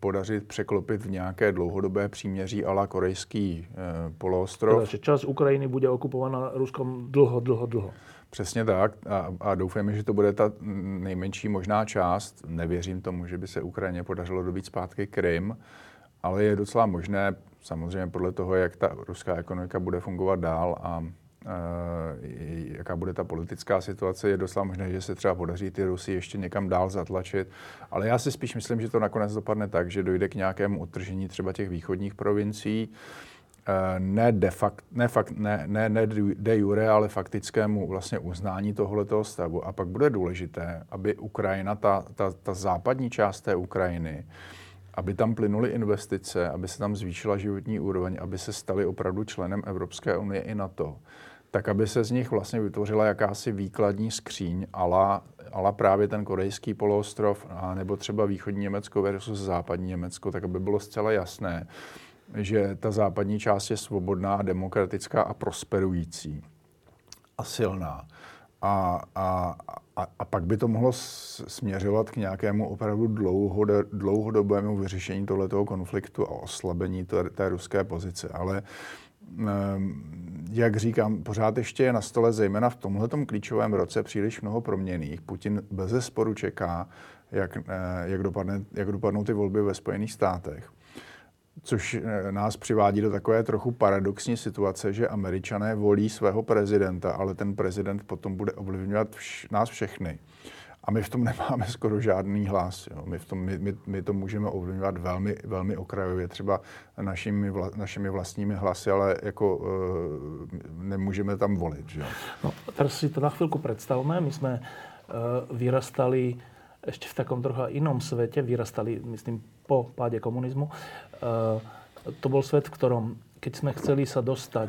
podařit překlopit v nějaké dlouhodobé příměří ala korejský eh, poloostrov. Takže čas Ukrajiny bude okupovaná Ruskom dlho, dlho, dlho. Přesně tak a, a doufáme, že to bude ta nejmenší možná část. Nevěřím tomu, že by se Ukrajině podařilo dobít zpátky Krym, ale je docela možné, samozřejmě podle toho, jak ta ruská ekonomika bude fungovat dál a jaká bude ta politická situace, je docela možné, že se třeba podaří ty Rusy ještě někam dál zatlačit. Ale já si spíš myslím, že to nakonec dopadne tak, že dojde k nějakému utržení třeba těch východních provincií, Eh, ne de, fakt, ne, fakt, ne, ne, ne de jure, ale faktickému vlastně uznání tohoto stavu. A pak bude důležité, aby Ukrajina, ta, ta, ta západní část té Ukrajiny, aby tam plynuly investice, aby se tam zvýšila životní úroveň, aby se stali opravdu členem Evropské unie i NATO, tak aby se z nich vlastně vytvořila jakási výkladní skříň, ala, ala právě ten korejský poloostrov, a nebo třeba východní Německo versus západní Německo, tak aby bylo zcela jasné, že ta západní část je svobodná, demokratická a prosperující a silná. A, a, a, a pak by to mohlo směřovat k nějakému opravdu dlouhode, dlouhodobému vyřešení tohoto konfliktu a oslabení té, té ruské pozice. Ale ehm, jak říkám, pořád ještě je na stole, zejména v tomto klíčovém roce, příliš mnoho proměných. Putin bez sporu čeká, jak, eh, jak, dopadne, jak dopadnou ty volby ve Spojených státech což eh, nás přivádí do takové trochu paradoxní situace, že američané volí svého prezidenta, ale ten prezident potom bude ovlivňovat vš- nás všechny. A my v tom <laughs> nemáme skoro žádný hlas. Jo. My, v tom, my, my, my to můžeme ovlivňovat velmi, velmi okrajově, třeba našimi, vla, našimi vlastními hlasy, ale jako uh, nemůžeme tam volit. Že? No, teraz si to na chvilku představme. My jsme uh, vyrastali ešte v takom trocha inom svete, vyrastali, myslím, po páde komunizmu. E, to bol svet, v ktorom, keď sme chceli sa dostať,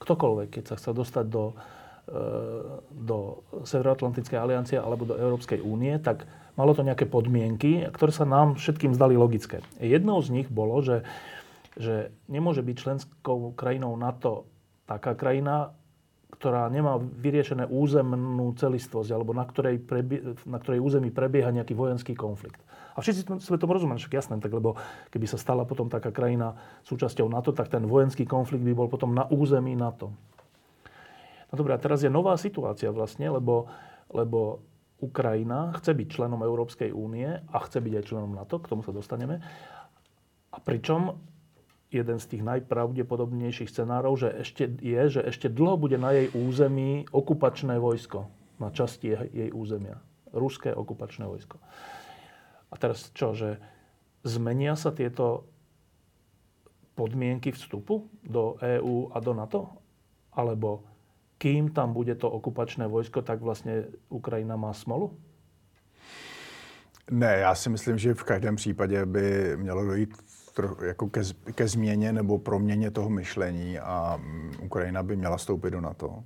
ktokoľvek, keď sa chcel dostať do, e, do Severoatlantickej aliancie alebo do Európskej únie, tak malo to nejaké podmienky, ktoré sa nám všetkým zdali logické. Jednou z nich bolo, že, že nemôže byť členskou krajinou NATO taká krajina, ktorá nemá vyriešené územnú celistvosť, alebo na ktorej, prebie, na ktorej území prebieha nejaký vojenský konflikt. A všetci sme tomu rozumeli, však jasné, tak lebo keby sa stala potom taká krajina súčasťou NATO, tak ten vojenský konflikt by bol potom na území NATO. No dobré, a teraz je nová situácia vlastne, lebo, lebo Ukrajina chce byť členom Európskej únie a chce byť aj členom NATO, k tomu sa dostaneme. A pričom jeden z tých najpravdepodobnejších scenárov, že ešte je, že ešte dlho bude na jej území okupačné vojsko, na časti jej územia. Ruské okupačné vojsko. A teraz čo, že zmenia sa tieto podmienky vstupu do EÚ a do NATO? Alebo kým tam bude to okupačné vojsko, tak vlastně Ukrajina má smolu? Ne, já si myslím, že v každém případě by mělo dojít jako ke, ke změně nebo proměně toho myšlení a mm, Ukrajina by měla stoupit do NATO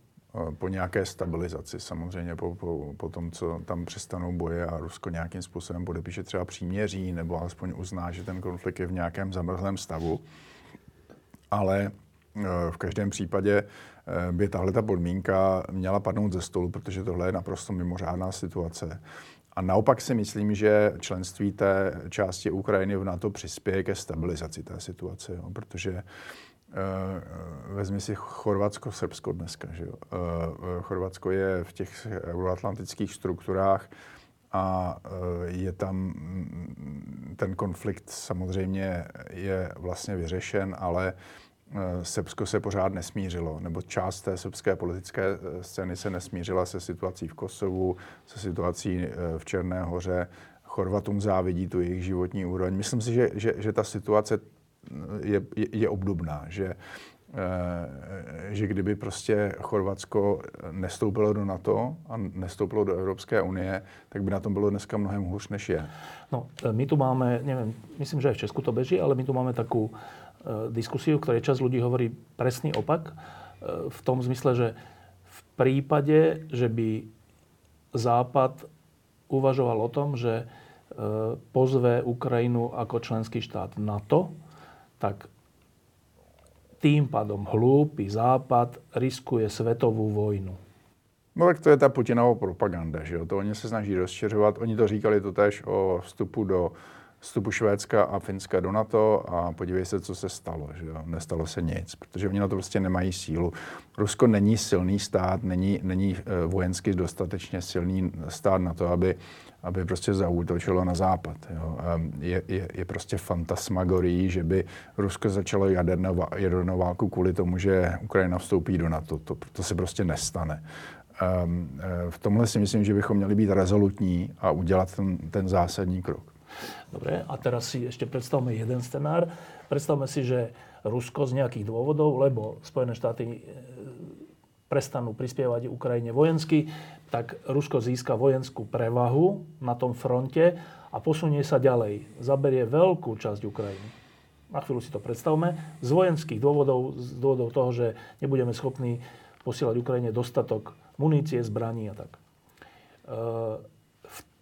e, po nějaké stabilizaci samozřejmě, po, po, po tom, co tam přestanou boje a Rusko nějakým způsobem podepíše třeba příměří nebo alespoň uzná, že ten konflikt je v nějakém zamrzlém stavu. Ale v každém případě e, by tahle ta podmínka měla padnout ze stolu, protože tohle je naprosto mimořádná situace. A naopak si myslím, že členství té části Ukrajiny v NATO přispěje ke stabilizaci té situace, jo, protože uh, vezmi si Chorvatsko, Srbsko dneska. Že jo. Chorvatsko je v těch euroatlantických strukturách a je tam mm, ten konflikt samozřejmě je vlastně vyřešen, ale Eh, Srbsko se pořád nesmířilo, nebo část té srbské politické eh, scény se nesmířila se situací v Kosovu, se situací eh, v Černé hoře. Chorvatům závidí tu jejich životní úroveň. Myslím si, že, že, že ta situace je, je, je obdobná, že, že kdyby prostě Chorvatsko nestoupilo do NATO a nestoupilo do Evropské unie, tak by na tom bylo dneska mnohem hůř, než je. No, my tu máme, nevím, myslím, že v Česku to beží, ale my tu máme takú Diskusiu, ktorej čas ľudí hovorí presný opak. Eh, v tom zmysle, že v prípade, že by Západ uvažoval o tom, že eh, pozve Ukrajinu ako členský štát NATO, tak tým pádom hlúpy Západ riskuje svetovú vojnu. No tak to je ta Putinová propaganda, že jo? To oni se snaží rozšiřovat. Oni to říkali to tež o vstupu do vstupu Švédska a Finska do NATO a podívej se, co se stalo. Že jo? Nestalo se nic, protože oni na to prostě nemají sílu. Rusko není silný stát, není, není eh, vojensky dostatečně silný stát na to, aby, aby prostě zaútočilo na západ. Jo? Je, je, je prostě fantasmagorií, že by Rusko začalo jadernou, jadernou válku kvůli tomu, že Ukrajina vstoupí do NATO. To, to se prostě nestane. Ehm, eh, v tomhle si myslím, že bychom měli být rezolutní a udělat ten, ten zásadní krok. Dobre, a teraz si ešte predstavme jeden scenár. Predstavme si, že Rusko z nejakých dôvodov, lebo Spojené štáty eh, prestanú prispievať Ukrajine vojensky, tak Rusko získa vojenskú prevahu na tom fronte a posunie sa ďalej. Zaberie veľkú časť Ukrajiny. Na chvíľu si to predstavme. Z vojenských dôvodov, z dôvodov toho, že nebudeme schopní posielať Ukrajine dostatok munície, zbraní a tak. E,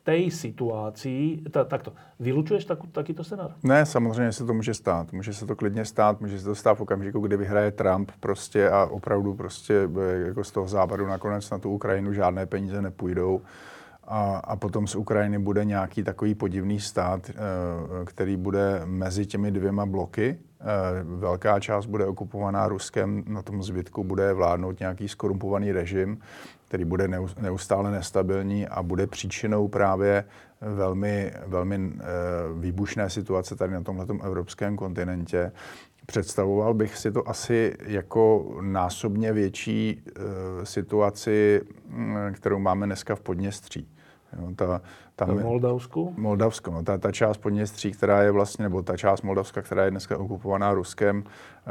tej situácii, ta, takto, vylučuješ tak, takýto scénář? Ne, samozřejmě se to může stát. Může se to klidně stát, může se to stát v okamžiku, kdy vyhraje Trump prostě a opravdu prostě e, jako z toho západu nakonec na tu Ukrajinu žádné peníze nepůjdou. A, a potom z Ukrajiny bude nějaký takový podivný stát, e, který bude mezi těmi dvěma bloky, velká část bude okupovaná Ruskem, na tom zbytku bude vládnout nějaký skorumpovaný režim, který bude neustále nestabilní a bude příčinou právě velmi, velmi eh, výbušné situace tady na tomhle evropském kontinentě. Představoval bych si to asi jako násobně větší eh, situaci, mm, kterou máme dneska v Podněstří. Jo, ta, tam v Moldavsku? Moldavsko, no, ta, ta část Podněstří, která je vlastně, nebo ta část Moldavska, která je dneska okupovaná Ruskem,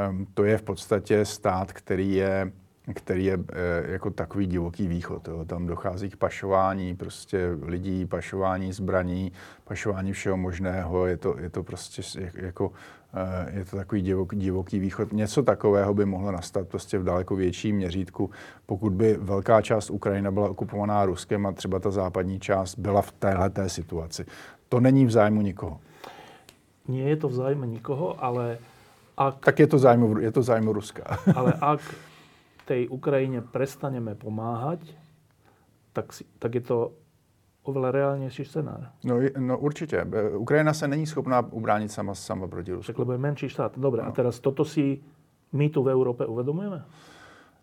um, to je v podstatě stát, který je který je e, jako takový divoký východ. Jo. Tam dochází k pašování prostě lidí, pašování zbraní, pašování všeho možného. Je to, je to prostě jako Eh, je to takový divok, divoký východ. Něco takového by mohlo nastat prostě v daleko větším měřítku, pokud by velká část Ukrajiny byla okupovaná Ruskem a třeba ta západní část byla v téhle situaci. To není v zájmu nikoho. Nie je to v zájmu nikoho, ale ak... Tak je to zájmu, je to zájmu Ruska. ale ak <laughs> tej Ukrajine prestaneme pomáhať, tak, si, tak je to oveľa reálnejší scenár. No, no určitě. Ukrajina se není schopná ubránit sama, sama proti Rusku. Tak lebo je menší štát. Dobre, no. a teraz toto si my tu v Európe uvedomujeme?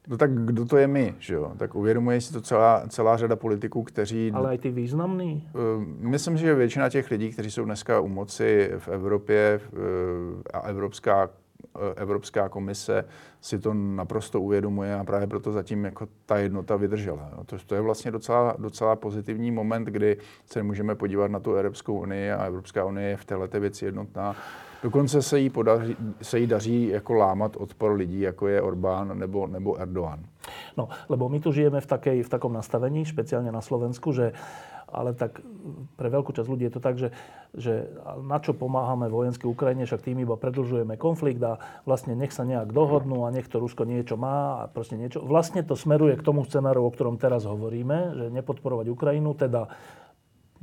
No tak kdo to je my, že jo? Tak uvědomuje si to celá, celá řada politiků, kteří... Ale i ty významný? Myslím, že většina těch lidí, kteří jsou dneska u moci v Evropě a Evropská Evropská komise si to naprosto uvědomuje a právě proto zatím jako ta jednota vydržela. To, to je vlastně docela, docela pozitivní moment, kdy se můžeme podívat na tu Evropskou unii a Evropská unie je v této věci jednotná. Dokonce se jí, podaří, se jí daří jako lámat odpor lidí, jako je Orbán nebo, nebo Erdogan. No, lebo my tu žijeme v, takej, v takom nastavení, špeciálne na Slovensku, že ale tak pre veľkú časť ľudí je to tak, že, že na čo pomáhame vojenské Ukrajine, však tým iba predlžujeme konflikt a vlastne nech sa nejak dohodnú a nech to Rusko niečo má a proste niečo. Vlastne to smeruje k tomu scenáru, o ktorom teraz hovoríme, že nepodporovať Ukrajinu, teda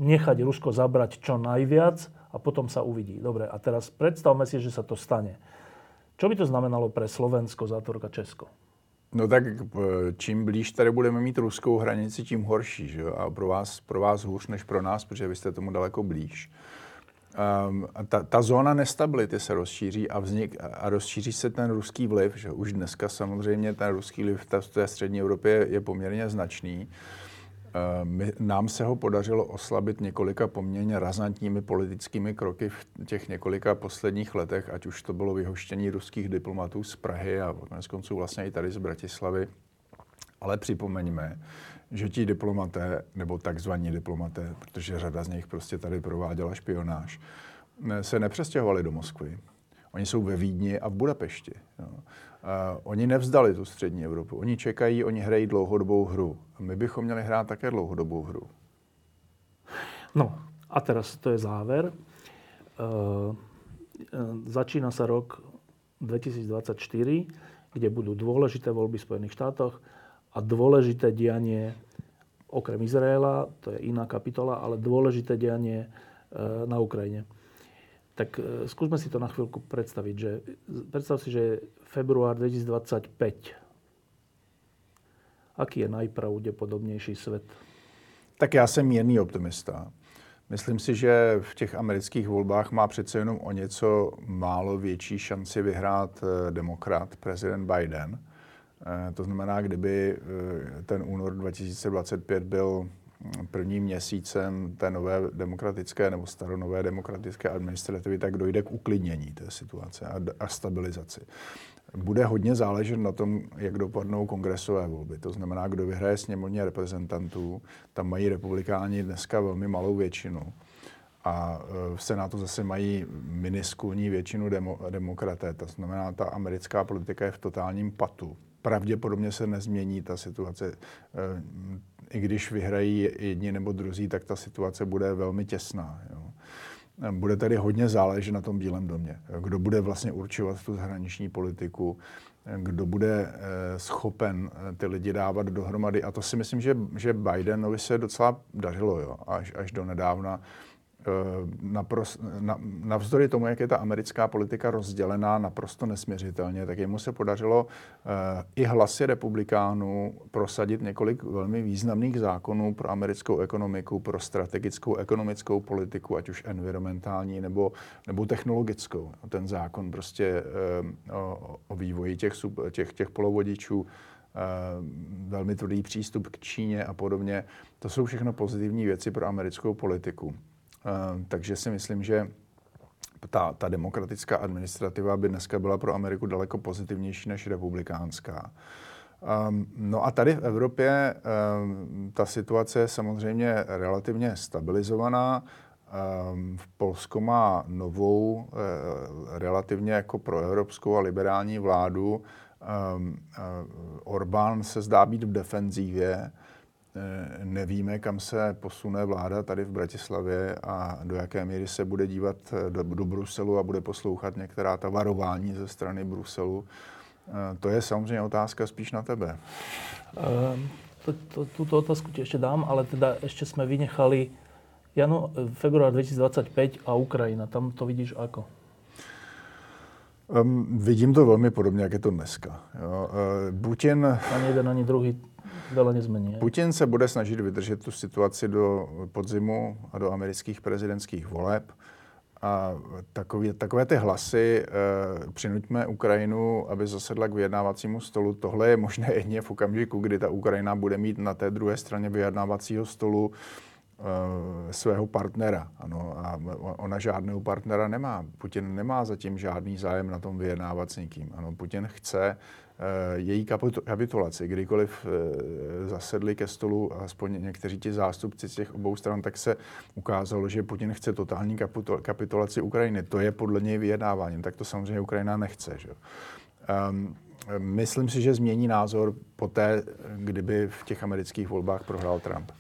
nechať Rusko zabrať čo najviac a potom sa uvidí. Dobre, a teraz predstavme si, že sa to stane. Čo by to znamenalo pre Slovensko, zátvorka Česko? No tak eh, čím blíž tady budeme mít ruskou hranici, tím horší. Že? A pro vás, pro vás hůř než pro nás, protože vy jste tomu daleko blíž. Um, ta, ta zóna nestability se rozšíří a, vznik, a rozšíří se ten ruský vliv. Že? Už dneska samozřejmě ten ruský vliv v té střední Evropě je poměrně značný. Eh, my, nám se ho podařilo oslabit několika poměrně razantními politickými kroky v těch několika posledních letech, ať už to bylo vyhoštění ruských diplomatů z Prahy a konec konců vlastně i tady z Bratislavy. Ale připomeňme, že ti diplomaté, nebo takzvaní diplomaté, protože řada z nich prostě tady prováděla špionáž, se nepřestěhovali do Moskvy. Oni jsou ve Vídni a v Budapešti. Jo. Uh, oni nevzdali tu střední Evropu. Oni čekají, oni hrají dlouhodobou hru. A my bychom měli hrát také dlouhodobou hru. No a teraz to je záver. Uh, začína sa rok 2024, kde budú dôležité voľby v Spojených štátoch a dôležité dianie okrem Izraela, to je iná kapitola, ale dôležité dianie uh, na Ukrajine. Tak skúsme si to na chvíľku predstaviť. Že, predstav si, že je február 2025. Aký je najpravdepodobnější svět? Tak já jsem mírný optimista. Myslím si, že v těch amerických volbách má přece jenom o něco málo větší šanci vyhrát eh, demokrat, prezident Biden. Eh, to znamená, kdyby eh, ten únor 2025 byl prvním měsícem té nové demokratické nebo staronové demokratické administrativy, tak dojde k uklidnění té situace a, stabilizaci bude hodně záležet na tom, jak dopadnou kongresové volby. To znamená, kdo vyhraje sněmovně reprezentantů. Tam mají republikáni dneska velmi malou většinu. A e, v Senátu zase mají miniskulní většinu demo, demokraté. To znamená, ta americká politika je v totálním patu. Pravděpodobně se nezmění ta situace. I když vyhrají jedni nebo druzí, tak ta situace bude velmi těsná. Jo. Bude tady hodně záležet na tom Bílém domě. Kdo bude vlastně určovat tu zahraniční politiku, kdo bude eh, schopen eh, ty lidi dávat dohromady. A to si myslím, že, že Bidenovi se docela dařilo jo, až, až do nedávna. Eh, napros, na, navzdory tomu, jak je ta americká politika rozdělená naprosto nesměřitelně, tak jemu se podařilo uh, i hlasy republikánů prosadit několik velmi významných zákonů pro americkou ekonomiku, pro strategickou ekonomickou politiku, ať už environmentální nebo, nebo technologickou. Ten zákon prostě uh, o, o vývoji těch, sub, těch, těch polovodičů, velmi tvrdý přístup k Číně a podobně. To jsou všechno pozitivní věci pro americkou politiku. Eh, takže si myslím, že ta, ta demokratická administrativa by dneska byla pro Ameriku daleko pozitivnější než republikánská. Um, no a tady v Evropě um, ta situace je samozřejmě relativně stabilizovaná. Um, v Polsko má novou, uh, relativně jako proevropskou a liberální vládu. Um, Orbán se zdá být v defenzívě. Eh, nevíme, kam se posune vláda tady v Bratislavě a do jaké míry se bude dívat eh, do, do Bruselu a bude poslouchat některá ta varování ze strany Bruselu. Eh, to je samozřejmě otázka spíš na tebe. Um, to, to, tuto otázku ti ještě dám, ale teda ještě jsme vynechali janu, február 2025 a Ukrajina. Tam to vidíš ako? Um, vidím to velmi podobně, jak je to dneska. Jo. Uh, Putin... Ani jeden, ani druhý veľa nezmení. Putin se bude snažit vydržet tu situaci do podzimu a do amerických prezidentských voleb. A takové, takové ty hlasy, e, přinuťme Ukrajinu, aby zasedla k vyjednávacímu stolu, tohle je možné jedině v okamžiku, kdy ta Ukrajina bude mít na té druhé straně vyjednávacího stolu e, svého partnera. Ano, a ona žádného partnera nemá. Putin nemá zatím žádný zájem na tom vyjednávat s nikým. Ano, Putin chce Eh, její kapitulaci. Kdykoliv eh, zasedli ke stolu aspoň někteří ti zástupci z těch obou stran, tak se ukázalo, že Putin chce totální kapitulaci Ukrajiny. To je podle něj vyjednáváním. Tak to samozřejmě Ukrajina nechce. Že? Um, myslím si, že změní názor poté, kdyby v těch amerických volbách prohrál Trump.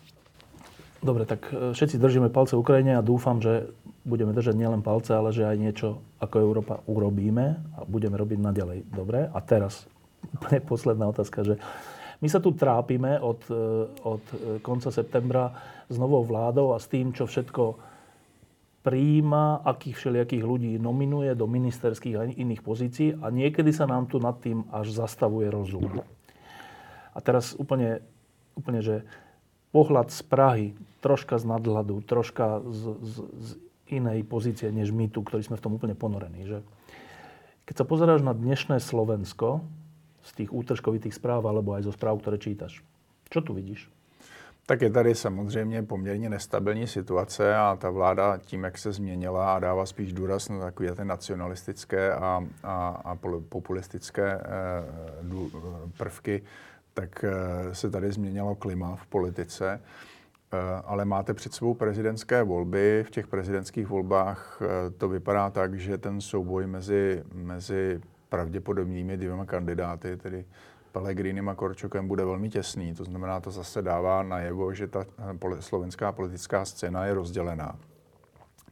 Dobre, tak eh, všetci držíme palce Ukrajine a dúfam, že budeme držať nielen palce, ale že aj niečo ako Európa urobíme a budeme robiť naďalej. Dobre? A teraz úplne posledná otázka, že my sa tu trápime od, e, od e, konca septembra s novou vládou a s tým, čo všetko príjima, akých všelijakých ľudí nominuje do ministerských a iných pozícií a niekedy sa nám tu nad tým až zastavuje rozum. A teraz úplne, úplne že pohľad z Prahy, troška z nadhľadu, troška z, z, z inej pozície, než my tu, ktorí sme v tom úplne ponorení. Že? Keď sa pozeráš na dnešné Slovensko, z tých útržkovitých zpráv alebo aj zo zpráv, které čítaš. Co tu vidíš? Tak je tady samozřejmě poměrně nestabilní situace a ta vláda tím, jak se změnila a dává spíš důraz na takové ty nacionalistické a, a, a populistické eh, prvky, tak eh, se tady změnilo klima v politice. Eh, ale máte před sebou prezidentské volby. V těch prezidentských volbách to vypadá tak, že ten souboj mezi, mezi pravděpodobnými dvěma kandidáty, tedy Pellegrinem a Korčokem, bude velmi těsný. To znamená, to zase dává najevo, že ta eh, slovenská politická scéna je rozdělená.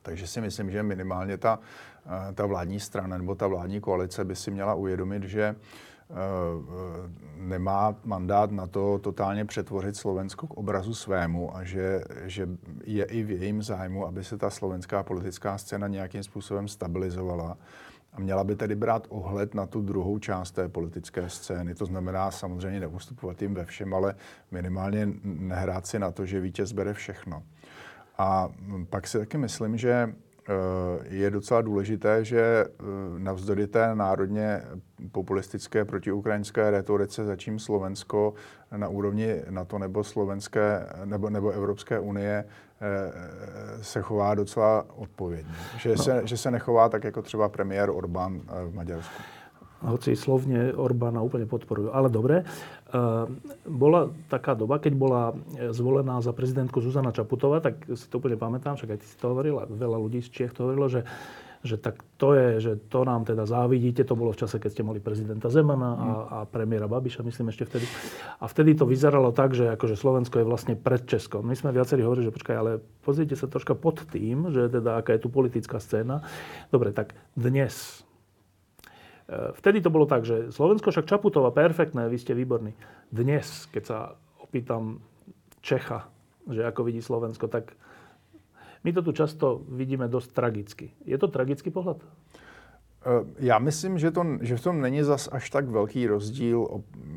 Takže si myslím, že minimálně ta, eh, ta vládní strana nebo ta vládní koalice by si měla uvědomit, že eh, nemá mandát na to totálně přetvořit Slovensko k obrazu svému a že, že je i v jejím zájmu, aby se ta slovenská politická scéna nějakým způsobem stabilizovala a měla by tedy brát ohled na tu druhou část té politické scény. To znamená samozřejmě neustupovat jim ve všem, ale minimálně nehrát si na to, že vítěz bere všechno. A pak si taky myslím, že je docela důležité, že navzdory té národně populistické protiukrajinské retorice začím Slovensko na úrovni NATO nebo slovenské nebo, nebo Evropské unie se chová docela odpovědně. Že, no. se, že se nechová tak jako třeba premiér Orbán v Maďarsku hoci slovne Orbána úplne podporujú. Ale dobre, e, bola taká doba, keď bola zvolená za prezidentku Zuzana Čaputová, tak si to úplne pamätám, však aj ty si to hovoril, a veľa ľudí z Čiech to hovorilo, že že tak to je, že to nám teda závidíte, to bolo v čase, keď ste mali prezidenta Zemana a, mm. a premiéra Babiša, myslím ešte vtedy. A vtedy to vyzeralo tak, že akože Slovensko je vlastne pred Českom. My sme viacerí hovorili, že počkaj, ale pozrite sa troška pod tým, že teda aká je tu politická scéna. Dobre, tak dnes, E, vtedy to bolo tak, že Slovensko však Čaputová, perfektné, vy ste výborní. Dnes, keď sa opýtam Čecha, že ako vidí Slovensko, tak my to tu často vidíme dosť tragicky. Je to tragický pohľad? Eh, já myslím, že, to, že v tom není zas až tak velký rozdíl.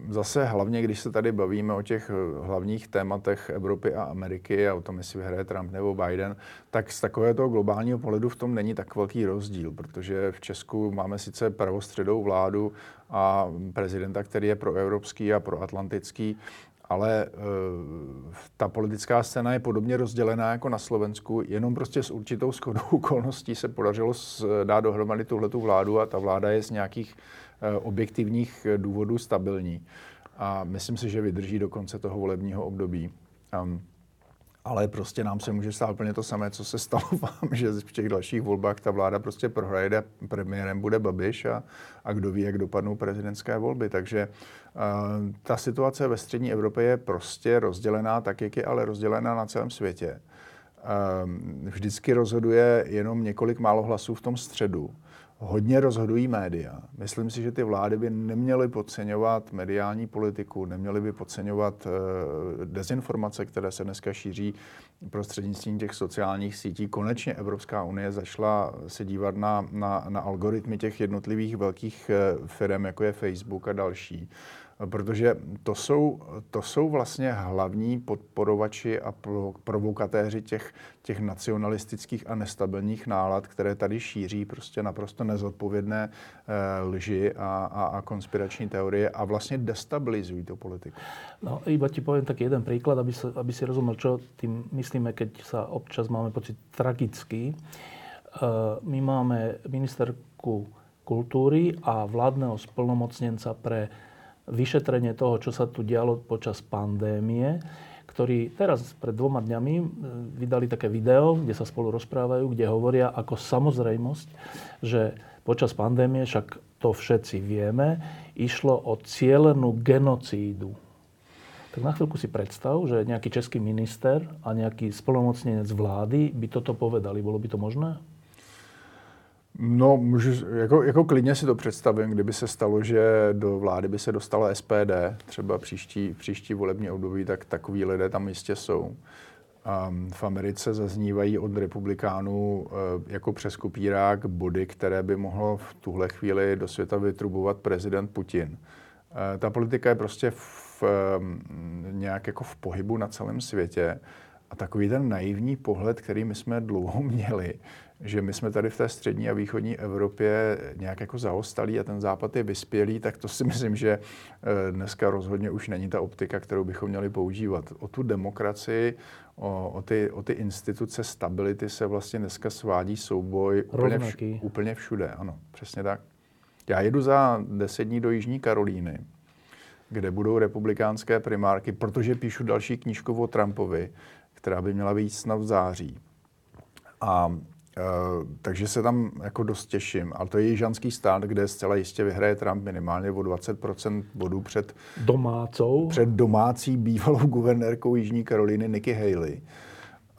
Zase hlavně, když se tady bavíme o těch eh, hlavních tématech Evropy a Ameriky a o tom, jestli vyhraje Trump nebo Biden, tak z takového globálního pohledu v tom není tak velký rozdíl, protože v Česku máme sice pravostředou vládu a prezidenta, který je proevropský a proatlantický, ale uh, ta politická scéna je podobně rozdělená jako na Slovensku, jenom prostě s určitou schodou <laughs> okolností se podařilo dát dohromady tuhletu vládu a ta vláda je z nějakých uh, objektivních důvodů stabilní. A myslím si, že vydrží do konce toho volebního období. Um, ale prostě nám se může stát úplně to samé, co se stalo <laughs> vám, že v těch dalších volbách ta vláda prostě prohraje, premiérem bude Babiš a, a kdo ví, jak dopadnou prezidentské volby. Takže uh, ta situace ve střední Evropě je prostě rozdělená tak, jak je ale rozdělená na celém světě. Uh, vždycky rozhoduje jenom několik málo hlasů v tom středu hodně rozhodují média. Myslím si, že ty vlády by neměly podceňovat mediální politiku, neměly by podceňovat uh, dezinformace, které se dneska šíří prostřednictvím těch sociálních sítí. Konečně Evropská unie zašla se dívat na, na, na algoritmy těch jednotlivých velkých uh, firm, jako je Facebook a další protože to jsou, to jsou vlastně hlavní podporovači a provokatéři těch, těch nacionalistických a nestabilních nálad, které tady šíří prostě naprosto nezodpovědné e, lži a, a, a konspirační teorie a vlastně destabilizují tu politiku. No, iba ti poviem taký jeden príklad, aby, sa, aby si rozumel, čo tým myslíme, keď sa občas máme pocit tragický. E, my máme ministerku kultúry a vládneho splnomocnenca pre vyšetrenie toho, čo sa tu dialo počas pandémie, ktorí teraz pred dvoma dňami e, vydali také video, kde sa spolu rozprávajú, kde hovoria ako samozrejmosť, že počas pandémie, však to všetci vieme, išlo o cieľenú genocídu. Tak na chvíľku si predstav, že nejaký český minister a nejaký spolomocnenec vlády by toto povedali. Bolo by to možné? No, můžu, jako, jako klidně si to představím, kdyby se stalo, že do vlády by se dostala SPD, třeba příští, příští volební období, tak takový lidé tam jistě jsou. Um, v Americe zaznívají od republikánů uh, jako přes kopírák body, které by mohl v tuhle chvíli do světa vytrubovat prezident Putin. Uh, ta politika je prostě v, um, nějak jako v pohybu na celém světě. A takový ten naivní pohled, který my jsme dlouho <laughs> měli, že my jsme tady v té střední a východní Evropě nějak jako zaostalí a ten západ je vyspělý, tak to si <laughs> myslím, že eh, dneska rozhodně už není ta optika, kterou bychom měli používat. O tu demokracii, o, o, ty, o ty instituce stability se vlastně dneska svádí souboj úplně, vš, úplně všude. Ano, přesně tak. Já jedu za deset dní do Jižní Karolíny, kde budou republikánské primárky, protože píšu další knížku o Trumpovi, která by měla být snad v září. A Uh, takže se tam jako dost těším. Ale to je jižanský stát, kde zcela jistě vyhraje Trump minimálně o 20% bodů před, Domácou. před domácí bývalou guvernérkou Jižní Karoliny Nikki Haley.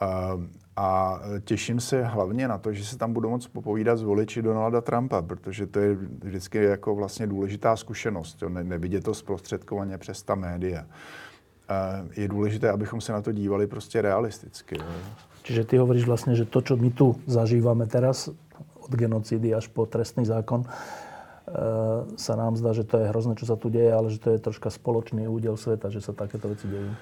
Uh, a těším se hlavně na to, že se tam budou moct popovídat s voliči Donalda Trumpa, protože to je vždycky jako vlastně důležitá zkušenost. Jo? Ne, nevidět to zprostředkovaně přes ta média. Uh, je důležité, abychom se na to dívali prostě realisticky. Jo? Čiže ty hovoríš vlastne, že to, čo my tu zažívame teraz, od genocídy až po trestný zákon, e, sa nám zdá, že to je hrozné, čo sa tu deje, ale že to je troška spoločný údel sveta, že sa takéto veci dejú.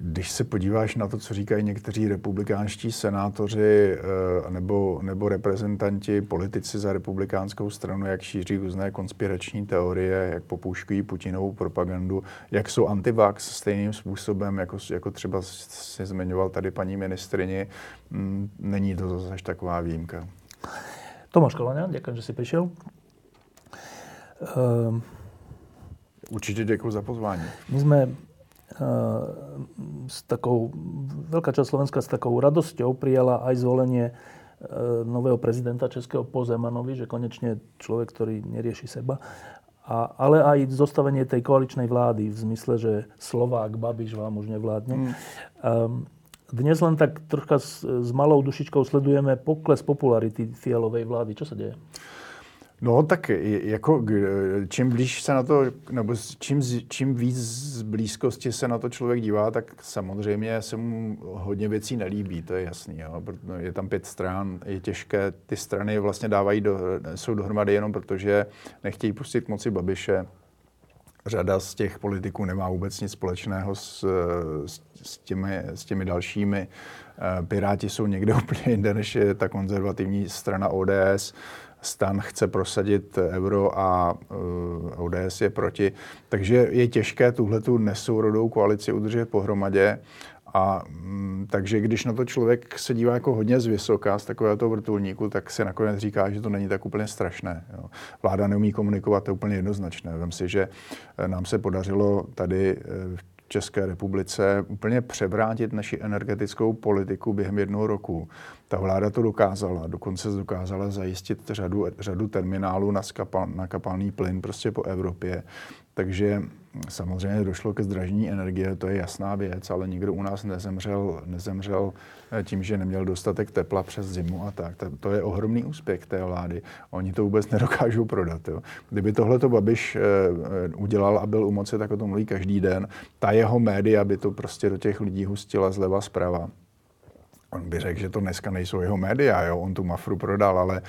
Když se podíváš na to, co říkají někteří republikánští senátoři eh, nebo, nebo reprezentanti, politici za republikánskou stranu, jak šíří různé konspirační teorie, jak popouškují Putinovou propagandu, jak jsou antivax stejným způsobem, jako, jako třeba si zmiňoval tady paní ministrině, mm, není to zase taková výjimka. Tomáš Kalaňa, děkuji, že jsi přišel. Um, Určitě děkuji za pozvání. My jsme s takou, veľká časť Slovenska s takou radosťou prijala aj zvolenie nového prezidenta Českého po Zemanovi, že konečne človek, ktorý nerieši seba. A, ale aj zostavenie tej koaličnej vlády v zmysle, že Slovák, Babiš vám už nevládne. Mm. Dnes len tak troška s, s malou dušičkou sledujeme pokles popularity fialovej vlády. Čo sa deje? No tak jako čím blíž se na to, nebo čím, čím víc z blízkosti se na to člověk dívá, tak samozřejmě se mu hodně věcí nelíbí, to je jasný. Jo. Je tam pět stran, je těžké, ty strany vlastně dávají, do, jsou dohromady jenom protože nechtějí pustit moci Babiše. Řada z těch politiků nemá vůbec nic společného s, s, s, těmi, s těmi dalšími. Piráti jsou někde úplně jinde, než je ta konzervativní strana ODS. Stan chce prosadit euro a uh, ODS je proti. Takže je těžké tuhle tu nesourodou koalici udržet pohromadě. A mm, takže když na to člověk se dívá jako hodně z vysoka, z takového toho vrtulníku, tak si nakonec říká, že to není tak úplně strašné. Jo. Vláda neumí komunikovat, to je úplně jednoznačné. Vem si, že eh, nám se podařilo tady eh, České republice úplně převrátit naši energetickou politiku během jednoho roku. Ta vláda to dokázala, dokonce dokázala zajistit řadu, řadu terminálů na, skapal, na kapalný plyn prostě po Evropě. Takže samozřejmě došlo ke zdražení energie, to je jasná věc, ale nikdo u nás nezemřel, nezemřel tím, že neměl dostatek tepla přes zimu a tak. To je ohromný úspěch té vlády. Oni to vůbec nedokážou prodat. Jo. Kdyby tohle to Babiš eh, eh, udělal a byl u moci, tak o tom mluví každý den. Ta jeho média by to prostě do těch lidí hustila zleva zprava on by řekl, že to dneska nejsou jeho média, jo? on tu Mafru prodal, ale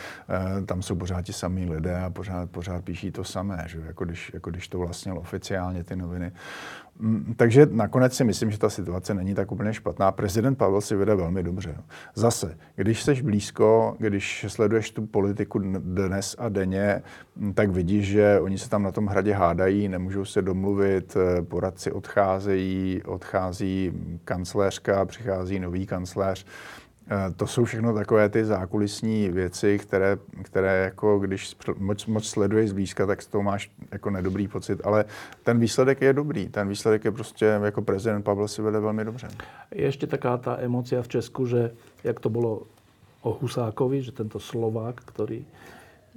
e, tam jsou pořád ti samý lidé a pořád, pořád píší to samé, že? Jako, když, jako když to vlastnil oficiálně ty noviny. Takže nakonec si myslím, že ta situace není tak úplně špatná. Prezident Pavel si vede velmi dobře. Zase, když jsi blízko, když sleduješ tu politiku dnes a denně, tak vidíš, že oni se tam na tom hradě hádají, nemůžou se domluvit, eh, poradci odcházejí, odchází kancléřka, přichází nový kancléř. Eh, to jsou všechno takové ty zákulisní věci, které, které jako když moc, moc sleduješ zblízka, tak z toho máš jako nedobrý pocit, ale ten výsledek je dobrý. Ten výsledek je prostě, jako prezident Pavel si vede velmi dobře. Je ještě taká ta emocia v Česku, že jak to bylo o Husákovi, že tento Slovák, který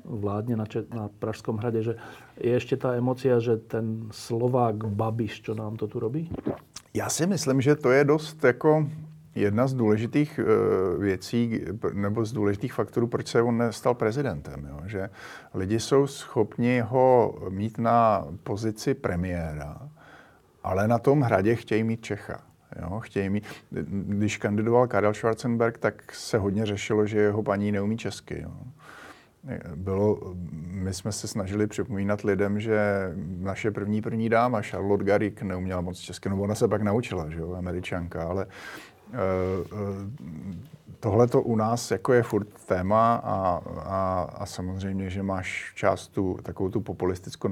vládne na, Če- na Pražskom hrade, že je ještě ta emocia, že ten Slovák Babiš, čo nám to tu robí? Já si myslím, že to je dost jako jedna z důležitých uh, věcí, nebo z důležitých faktorů, proč se on nestal prezidentem. Jo? Že lidi jsou schopni ho mít na pozici premiéra, ale na tom hradě chtějí mít Čecha. Jo, chtějí mít, když kandidoval Karel Schwarzenberg, tak se hodně řešilo, že jeho paní neumí česky. Jo. Bylo, my jsme se snažili připomínat lidem, že naše první první dáma, Charlotte Garrick, neuměla moc česky, no ona se pak naučila, že jo, američanka, ale Eh, eh, tohle to u nás jako je furt téma a, a, a samozřejmě, že máš část tu, takovou tu populistickou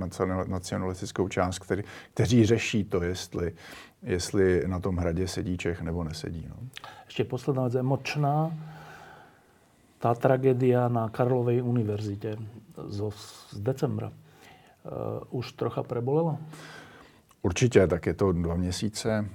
nacionalistickou část, který, kteří řeší to, jestli, jestli na tom hradě sedí Čech nebo nesedí. No. Ještě posledná věc, emočná. Ta tragédia na Karlovej univerzitě z, z decembra uh, už trocha prebolela? Určitě, tak je to dva měsíce,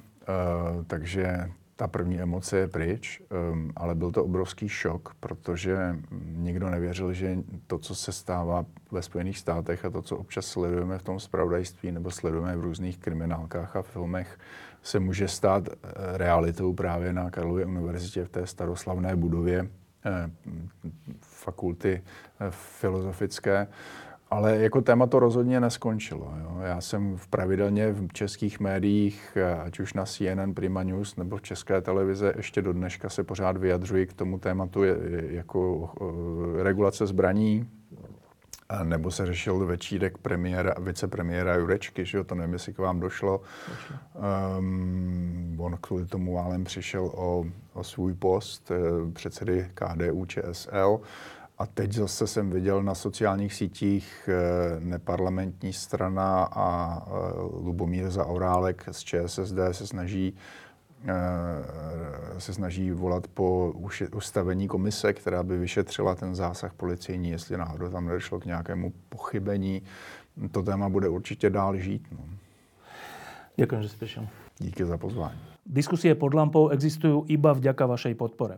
uh, takže ta první emoce je pryč, um, ale byl to obrovský šok, protože nikdo nevěřil, že to, co se stává ve Spojených státech a to, co občas sledujeme v tom spravodajství nebo sledujeme v různých kriminálkách a filmech, se může stát eh, realitou právě na Karlově univerzitě v té staroslavné budově eh, fakulty eh, filozofické. Ale jako téma to rozhodně neskončilo. Jo. Já jsem v pravidelně v českých médiích, ať už na CNN, Prima News nebo v české televize, ještě do dneška se pořád vyjadřuji k tomu tématu jako regulace zbraní A nebo se řešil večírek premiéra, vicepremiéra Jurečky, že jo, to nevím, jestli k vám došlo. došlo. Um, on kvůli tomu válem přišel o, o svůj post uh, předsedy KDU ČSL. A teď zase jsem viděl na sociálních sítích uh, neparlamentní strana a uh, Lubomír Zaorálek z ČSSD se snaží se snaží volat po ustavení komise, která by vyšetřila ten zásah policejní, jestli náhodou tam nedošlo k nějakému pochybení. To téma bude určitě dál žít. No. Děkuji, že jste přišel. Díky za pozvání. Diskusie pod lampou existujú iba vďaka vašej podpore.